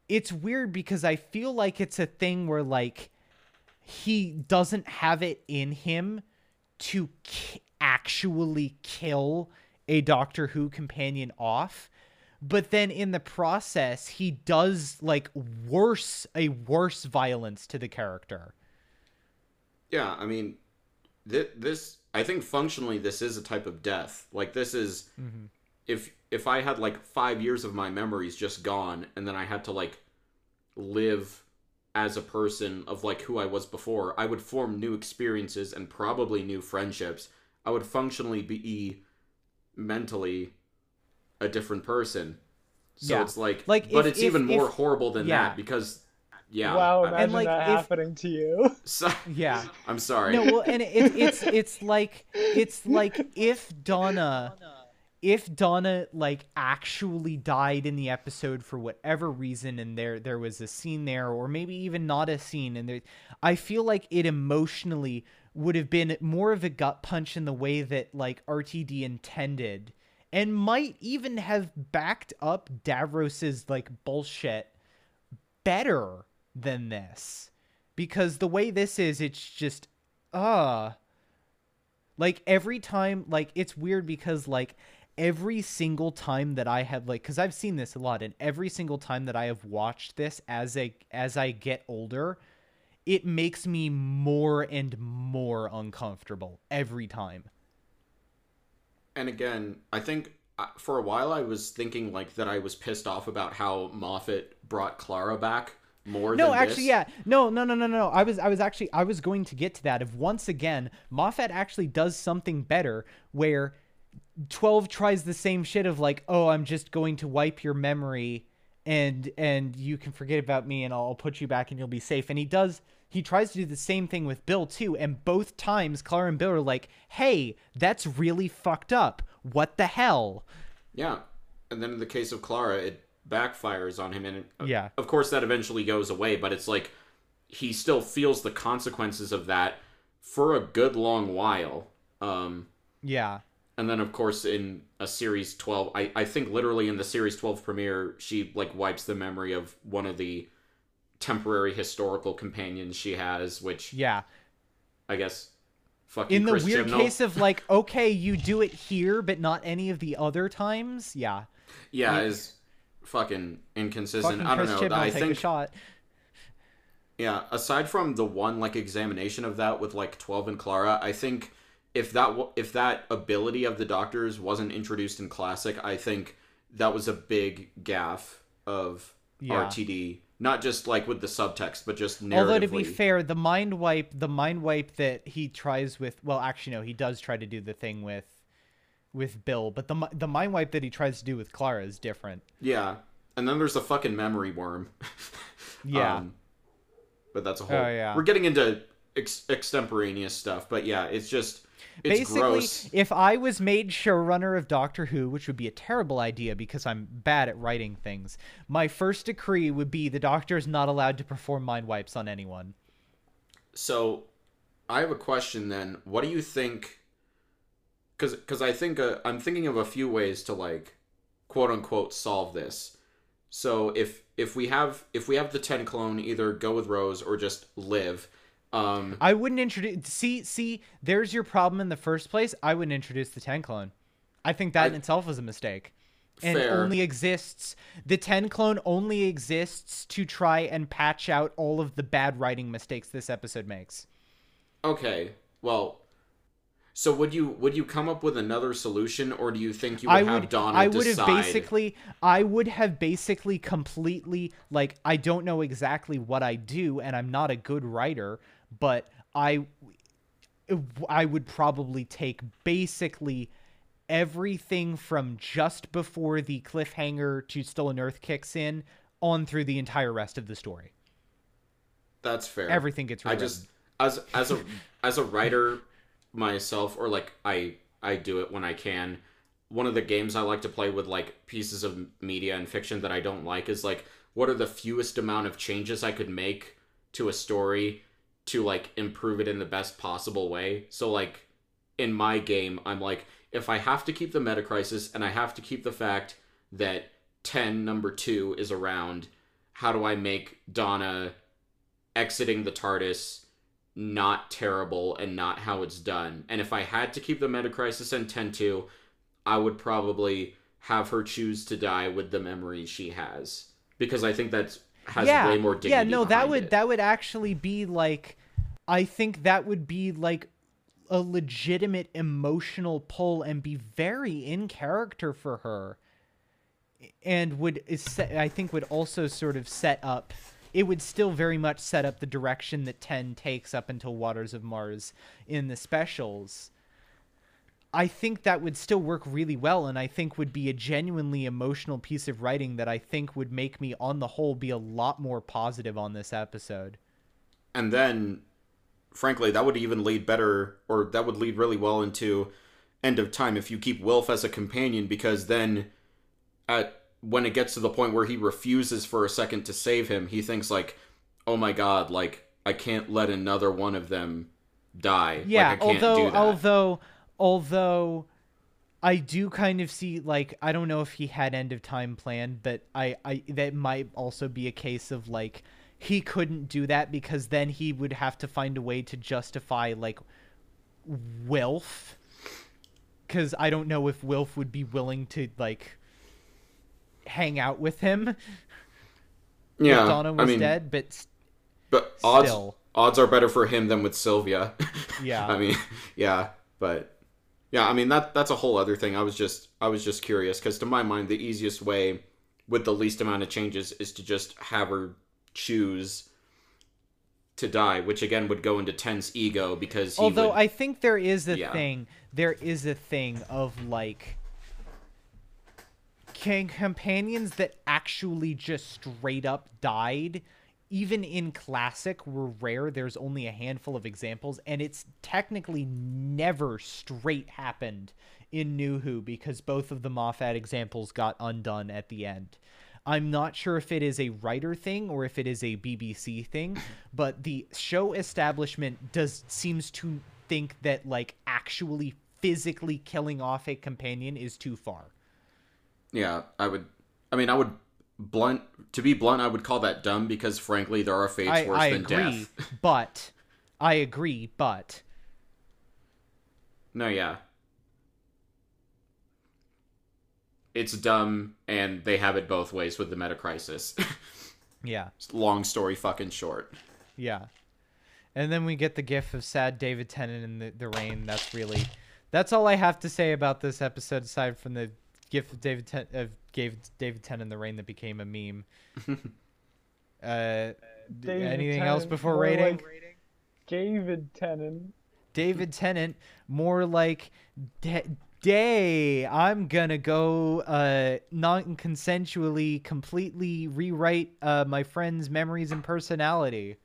[SPEAKER 1] it's weird because i feel like it's a thing where like he doesn't have it in him to k- actually kill a Doctor Who companion off. But then in the process, he does like worse, a worse violence to the character.
[SPEAKER 2] yeah, I mean th- this I think functionally this is a type of death. Like this is mm-hmm. if if I had like 5 years of my memories just gone and then I had to like live as a person of like who I was before, I would form new experiences and probably new friendships. I would functionally be mentally a different person. So
[SPEAKER 1] Yeah.
[SPEAKER 2] it's like,
[SPEAKER 1] Like,
[SPEAKER 2] but
[SPEAKER 1] if-
[SPEAKER 2] it's
[SPEAKER 1] if-
[SPEAKER 2] even more
[SPEAKER 1] if-
[SPEAKER 2] horrible than
[SPEAKER 1] yeah.
[SPEAKER 2] that because, yeah.
[SPEAKER 3] wow,
[SPEAKER 2] I-
[SPEAKER 3] imagine
[SPEAKER 1] like,
[SPEAKER 3] that
[SPEAKER 1] if-
[SPEAKER 3] happening to you.
[SPEAKER 2] so-
[SPEAKER 1] Yeah.
[SPEAKER 2] I'm sorry.
[SPEAKER 1] No, well, and it, it's it's like it's like if Donna, if Donna like actually died in the episode for whatever reason, and there there was a scene there, or maybe even not a scene, and there, I feel like it emotionally would have been more of a gut punch in the way that like RTD intended, and might even have backed up Davros's like bullshit better than this. Because the way this is it's just uh like every time like it's weird because like every single time that i have like because i've seen this a lot and every single time that i have watched this as a as i get older it makes me more and more uncomfortable every time.
[SPEAKER 2] And again, I think uh, for a while I was thinking like that I was pissed off about how Moffat brought Clara back more
[SPEAKER 1] no actually
[SPEAKER 2] this.
[SPEAKER 1] yeah. No no no no no. I was i was actually i was going to get to that if once again moffat actually does something better where 12 tries the same shit of like oh i'm just going to wipe your memory and and you can forget about me and i'll put you back and you'll be safe and he does he tries to do the same thing with bill too and both times clara and bill are like hey that's really fucked up what the hell
[SPEAKER 2] Yeah. And then in the case of Clara, it backfires on him and uh,
[SPEAKER 1] Yeah.
[SPEAKER 2] Of course that eventually goes away, but it's like he still feels the consequences of that for a good long while. Um,
[SPEAKER 1] Yeah.
[SPEAKER 2] And then of course in a series 12 I, I think literally in the series 12 premiere she like wipes the memory of one of the temporary historical companions she has which
[SPEAKER 1] Yeah.
[SPEAKER 2] i guess fuck you,
[SPEAKER 1] In the
[SPEAKER 2] Chris
[SPEAKER 1] weird case of like, okay, you do it here, but not any of the other times. Yeah.
[SPEAKER 2] yeah is fucking inconsistent
[SPEAKER 1] Fucking
[SPEAKER 2] i don't
[SPEAKER 1] Chris
[SPEAKER 2] know
[SPEAKER 1] Chibnall,
[SPEAKER 2] i think
[SPEAKER 1] shot.
[SPEAKER 2] Yeah, aside from the one like examination of that with like 12 and Clara, I think if that if that ability of the doctors wasn't introduced in classic, I think that was a big gaff of
[SPEAKER 1] Yeah.
[SPEAKER 2] RTD, not just like with the subtext, but just narratively.
[SPEAKER 1] Although to be fair, the mind wipe, the mind wipe that he tries with, well, actually no, he does try to do the thing with, with Bill, but the the mind wipe that he tries to do with Clara is different.
[SPEAKER 2] yeah. And then there's the fucking memory worm.
[SPEAKER 1] Yeah.
[SPEAKER 2] Um, but that's a whole
[SPEAKER 1] Oh, yeah.
[SPEAKER 2] We're getting into ex- extemporaneous stuff, but yeah, it's just it's
[SPEAKER 1] Basically,
[SPEAKER 2] gross.
[SPEAKER 1] if I was made showrunner of Doctor Who, which would be a terrible idea because I'm bad at writing things, my first decree would be the Doctor is not allowed to perform mind wipes on anyone.
[SPEAKER 2] So, I have a question then. What do you think? Because because I think uh, I'm thinking of a few ways to like, quote unquote, solve this. So if if we have if we have the ten clone, either go with Rose or just live. Um,
[SPEAKER 1] I wouldn't introduce. See, see, there's your problem in the first place. I wouldn't introduce the ten clone. I think that in itself was a mistake. And it
[SPEAKER 2] Fair.
[SPEAKER 1] only exists. The ten clone only exists to try and patch out all of the bad writing mistakes this episode makes.
[SPEAKER 2] okay, well. So would you would you come up with another solution, or do you think you would
[SPEAKER 1] I
[SPEAKER 2] have
[SPEAKER 1] would,
[SPEAKER 2] Donna
[SPEAKER 1] I would have basically, I would have basically completely like I don't know exactly what I do, and I'm not a good writer, but I, I would probably take basically everything from just before the cliffhanger to Stolen Earth kicks in on through the entire rest of the story.
[SPEAKER 2] That's fair.
[SPEAKER 1] Everything gets rewritten.
[SPEAKER 2] I just as as a as a writer myself, or like I I do it when I can. One of the games I like to play with like pieces of media and fiction that I don't like is like what are the fewest amount of changes I could make to a story to like improve it in the best possible way. So like in my game, I'm like if I have to keep the meta crisis and I have to keep the fact that 10 number 2 is around, how do I make Donna exiting the TARDIS not terrible and not how it's done. And if I had to keep the meta crisis and 10 2, I would probably have her choose to die with the memories she has. Because I think that's has way more dignity.
[SPEAKER 1] Yeah, no, that would
[SPEAKER 2] it.
[SPEAKER 1] that would actually be like I think that would be like a legitimate emotional pull and be very in character for her. And would is set, I think would also sort of set up it would still very much set up the direction that 10 takes up until Waters of Mars in the specials. I think that would still work really well and I think would be a genuinely emotional piece of writing that I think would make me on the whole be a lot more positive on this episode.
[SPEAKER 2] and then frankly that would even lead better or that would lead really well into end of time if you keep wilf as a companion because then at when it gets to the point where he refuses for a second to save him he thinks like oh my god like i can't let another one of them die
[SPEAKER 1] Yeah,
[SPEAKER 2] like, I can't
[SPEAKER 1] although
[SPEAKER 2] do that.
[SPEAKER 1] although although I do kind of see like I don't know if he had end of time planned, but I I that might also be a case of like he couldn't do that because then he would have to find a way to justify like Wilf cuz I don't know if Wilf would be willing to like hang out with him
[SPEAKER 2] yeah
[SPEAKER 1] if Donna was
[SPEAKER 2] i mean
[SPEAKER 1] dead, but
[SPEAKER 2] but odds
[SPEAKER 1] still.
[SPEAKER 2] odds are better for him than with sylvia
[SPEAKER 1] Yeah.
[SPEAKER 2] i mean yeah but yeah i mean that that's a whole other thing i was just i was just curious because to my mind the easiest way with the least amount of changes is to just have her choose to die which again would go into tense ego because he
[SPEAKER 1] Although
[SPEAKER 2] would,
[SPEAKER 1] I think there is a
[SPEAKER 2] Yeah.
[SPEAKER 1] thing, there is a thing of like can companions that actually just straight up died even in classic were rare there's only a handful of examples and it's technically never straight happened in new who because both of the moffat examples got undone at the end I'm not sure if it is a writer thing or if it is a BBC thing, but the show establishment does seems to think that like actually physically killing off a companion is too far.
[SPEAKER 2] Yeah, I would. I mean, I would blunt. To be blunt, I would call that dumb because, frankly, there are fates
[SPEAKER 1] I,
[SPEAKER 2] worse
[SPEAKER 1] I
[SPEAKER 2] than
[SPEAKER 1] agree,
[SPEAKER 2] death.
[SPEAKER 1] but I agree, but
[SPEAKER 2] No, yeah. It's dumb, and they have it both ways with the meta crisis.
[SPEAKER 1] yeah,
[SPEAKER 2] Long story, fucking short.
[SPEAKER 1] yeah. And then we get the gif of sad David Tennant in the, the rain. That's really, that's all I have to say about this episode, aside from the gif of David Ten- of gave David Tennant in the rain that became a meme. uh, d-
[SPEAKER 3] David
[SPEAKER 1] anything else before rating?
[SPEAKER 3] like David Tennant.
[SPEAKER 1] David Tennant, more like da- day. I'm gonna go uh non-consensually completely rewrite uh my friend's memories and personality.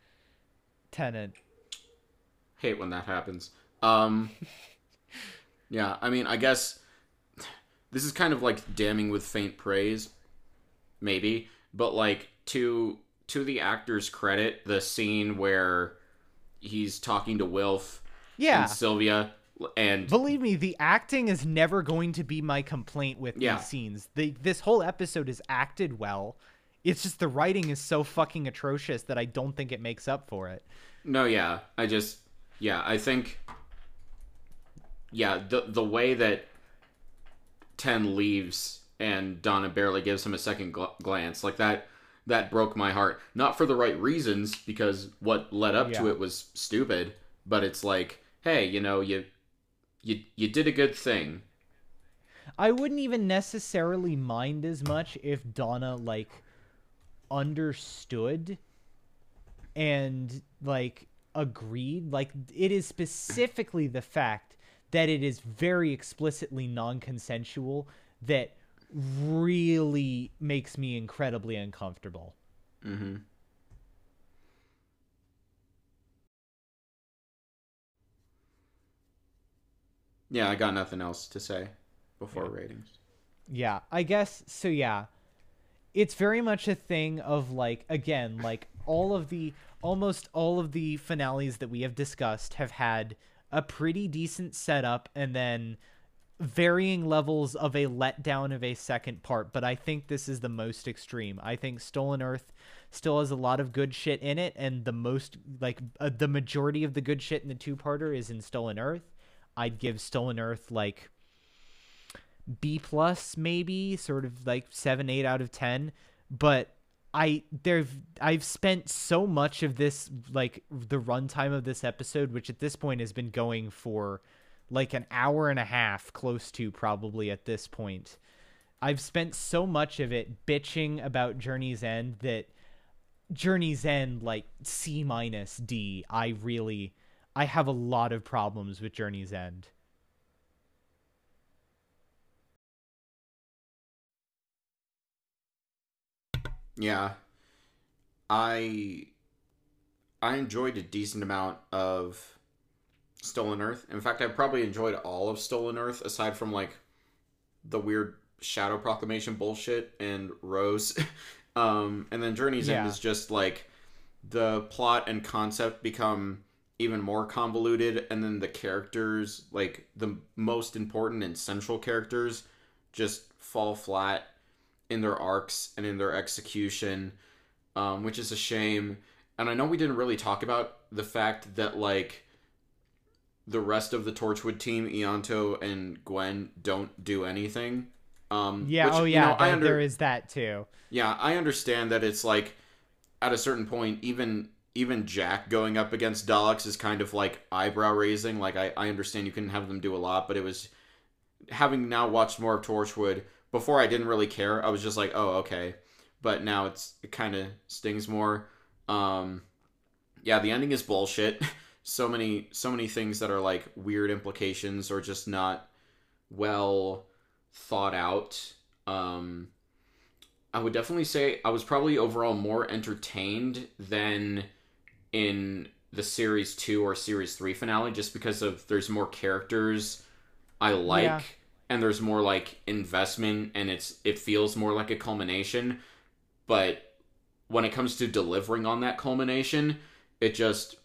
[SPEAKER 1] Tennant.
[SPEAKER 2] Hate when that happens. Um, yeah, I mean, I guess this is kind of like damning with faint praise, maybe. But like to to the actor's credit, the scene where he's talking to Wilf
[SPEAKER 1] Yeah.
[SPEAKER 2] and Sylvia, and
[SPEAKER 1] Believe me, the acting is never going to be my complaint with
[SPEAKER 2] Yeah.
[SPEAKER 1] these scenes. The, this whole episode is acted well. It's just the writing is so fucking atrocious that I don't think it makes up for it.
[SPEAKER 2] No, yeah. I just yeah, I think yeah, the the way that Ten leaves and Donna barely gives him a second gl- glance, like that that broke my heart. Not for the right reasons because what led up to it was stupid, but it's like, hey, you know, you you you did a good thing.
[SPEAKER 1] I wouldn't even necessarily mind as much if Donna like understood and like agreed. Like it is specifically the fact that it is very explicitly non-consensual that really makes me incredibly uncomfortable.
[SPEAKER 2] Mhm. Yeah, I got nothing else to say before ratings.
[SPEAKER 1] Yeah, I guess so. Yeah, it's very much a thing of like again, like all of the almost all of the finales that we have discussed have had a pretty decent setup and then varying levels of a letdown of a second part. But I think this is the most extreme. I think Stolen Earth still has a lot of good shit in it, and the most like uh, the majority of the good shit in the two parter is in Stolen Earth. I'd give Stolen Earth like B plus maybe, sort of like seven, eight out of ten. But I there've I've spent so much of this like the runtime of this episode, which at this point has been going for like an hour and a half, close to probably at this point. I've spent so much of it bitching about Journey's End that Journey's End like C minus D. I really I have a lot of problems with Journey's End.
[SPEAKER 2] Yeah. I I enjoyed a decent amount of Stolen Earth. In fact, I probably enjoyed all of Stolen Earth aside from like the weird Shadow Proclamation bullshit and Rose. um and then Journey's End is just like the plot and concept become even more convoluted and then the characters like the most important and central characters just fall flat in their arcs and in their execution, um, which is a shame. And I know we didn't really talk about the fact that like the rest of the Torchwood team, Ianto and Gwen, don't do anything. Um,
[SPEAKER 1] Yeah,
[SPEAKER 2] which,
[SPEAKER 1] oh
[SPEAKER 2] you
[SPEAKER 1] yeah,
[SPEAKER 2] know, I
[SPEAKER 1] there-
[SPEAKER 2] under-
[SPEAKER 1] there is that too.
[SPEAKER 2] yeah, I understand that it's like at a certain point, even even Jack going up against Daleks is kind of like eyebrow raising. Like I, I understand you can have them do a lot, but it was having now watched more of Torchwood before I didn't really care. I was just like, oh okay, but now it's it kind of stings more. Um, yeah, the ending is bullshit. so many so many things that are like weird implications or just not well thought out. Um, I would definitely say I was probably overall more entertained than in the series 2 or series 3 finale just because of there's more characters I like
[SPEAKER 1] Yeah.
[SPEAKER 2] And there's more like investment and it's it feels more like a culmination but when it comes to delivering on that culmination, it just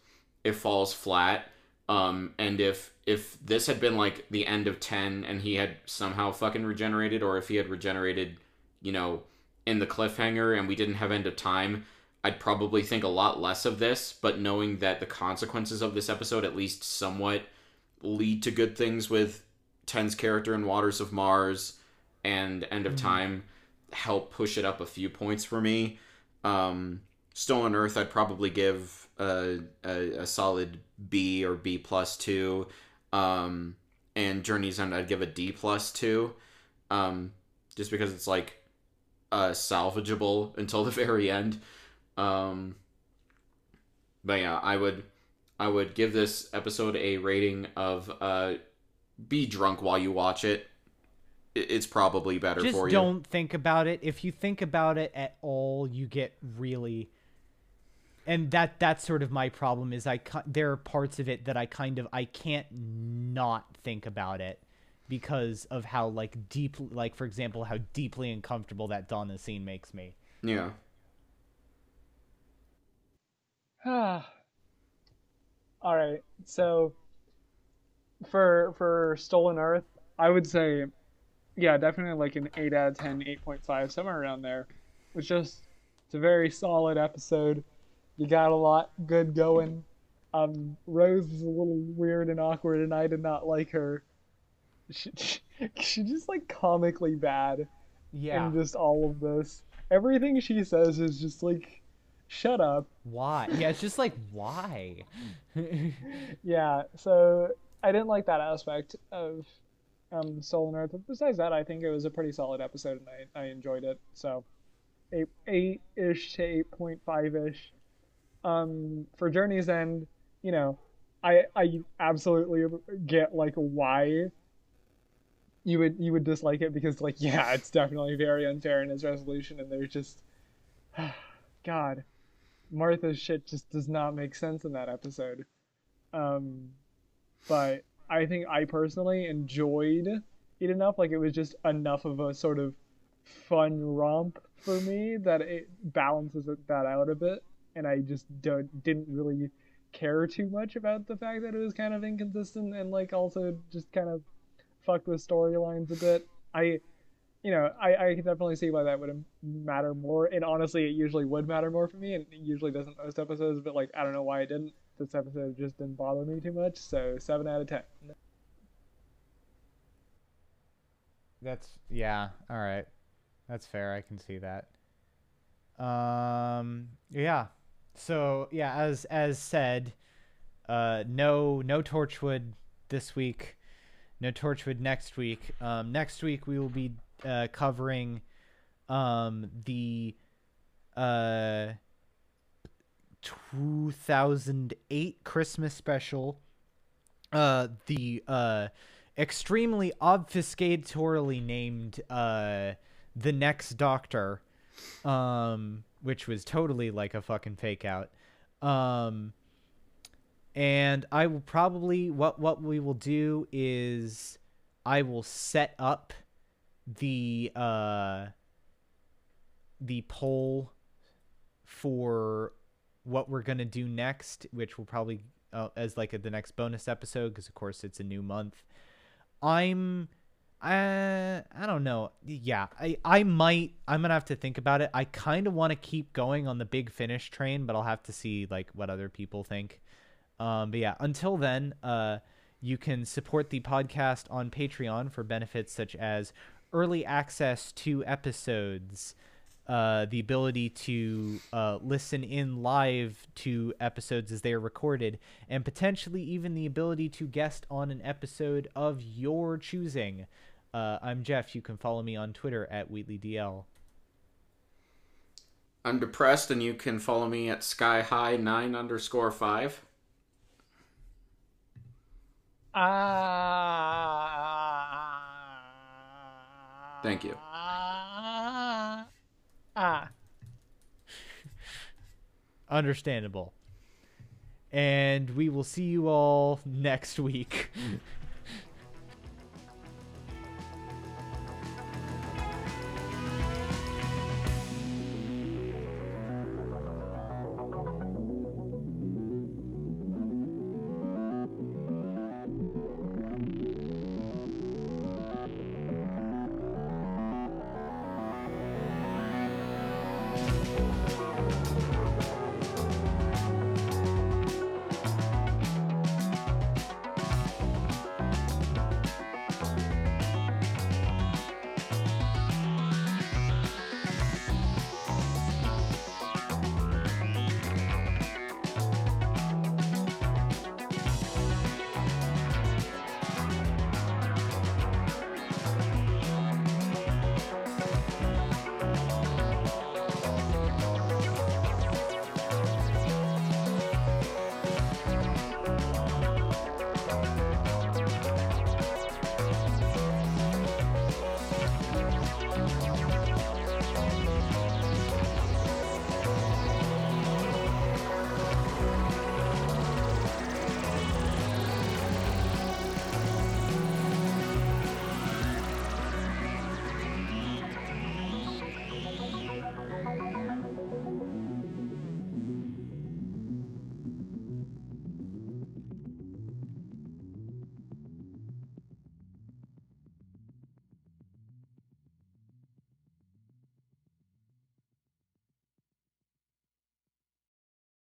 [SPEAKER 2] it falls flat. Um, and if if this had been like the end of ten and he had somehow fucking regenerated, or if he had regenerated, you know, in the cliffhanger and we didn't have end of time, I'd probably think a lot less of this. But knowing that the consequences of this episode at least somewhat lead to good things with Ten's character in Waters of Mars and End of Time help push it up a few points for me. Um, Stolen Earth, I'd probably give a, a, a solid B or B plus two. Um, and Journey's End, I'd give a D plus two. Um, just because it's like uh, salvageable until the very end. Um, but yeah, I would I would give this episode a rating of uh, be drunk while you watch it. It's probably better
[SPEAKER 1] Just
[SPEAKER 2] for you.
[SPEAKER 1] Just don't think about it. If you think about it at all, you get really and that that's sort of my problem is I there are parts of it that I kind of I can't not think about it because of how like deep like for example how deeply uncomfortable that Donna scene makes me.
[SPEAKER 2] Yeah.
[SPEAKER 3] Ah. All right. So for for Stolen Earth, I would say yeah, definitely like an 8 out of 10, 8.5, somewhere around there. It's just it's a very solid episode. You got a lot good going. Um Rose is a little weird and awkward and I did not like her. She, she, she's just like comically bad
[SPEAKER 1] Yeah.
[SPEAKER 3] in just all of this. Everything she says is just like shut up.
[SPEAKER 1] Why? Yeah, it's just like why?
[SPEAKER 3] Yeah, so I didn't like that aspect of um, and Earth. But besides that, I think it was a pretty solid episode, and I, I enjoyed it. So, eight ish to eight point five ish. Um, for Journey's End, you know, I I absolutely get like why you would you would dislike it because like yeah, it's definitely very unfair in its resolution, and there's just God, Martha's shit just does not make sense in that episode. Um, but I think I personally enjoyed it enough. Like it was just enough of a sort of fun romp for me that it balances that out a bit. And I just don't didn't really care too much about the fact that it was kind of inconsistent and like also just kind of fucked with storylines a bit. I, you know, I I can definitely see why that would matter more. And honestly, it usually would matter more for me, and it usually doesn't most episodes. But like, I don't know why it didn't. This episode just didn't bother me too much. So seven out of ten.
[SPEAKER 1] That's yeah. All right, that's fair. I can see that. Um. Yeah. So yeah, as as said, uh, no no Torchwood this week. No Torchwood next week. Um, next week we will be uh, covering um the uh 2008 Christmas special. Uh, the uh extremely obfuscatorily named uh the next doctor um which was totally like a fucking fake out um and i will probably what what we will do is i will set up the uh the poll for what we're gonna do next which will probably uh, as like a, the next bonus episode because of course it's a new month I'm uh, I don't know. Yeah, I I might I'm going to have to think about it. I kind of want to keep going on the big finish train, but I'll have to see like what other people think. Um but yeah, until then, uh you can support the podcast on Patreon for benefits such as early access to episodes, uh, the ability to uh, listen in live to episodes as they are recorded, and potentially even the ability to guest on an episode of your choosing. Uh, I'm Jeff. You can follow me on Twitter at WheatleyDL.
[SPEAKER 2] I'm depressed, and you can follow me at sky high nine underscore five.
[SPEAKER 3] Ah.
[SPEAKER 2] Thank you.
[SPEAKER 3] Ah.
[SPEAKER 1] Understandable. And we will see you all next week.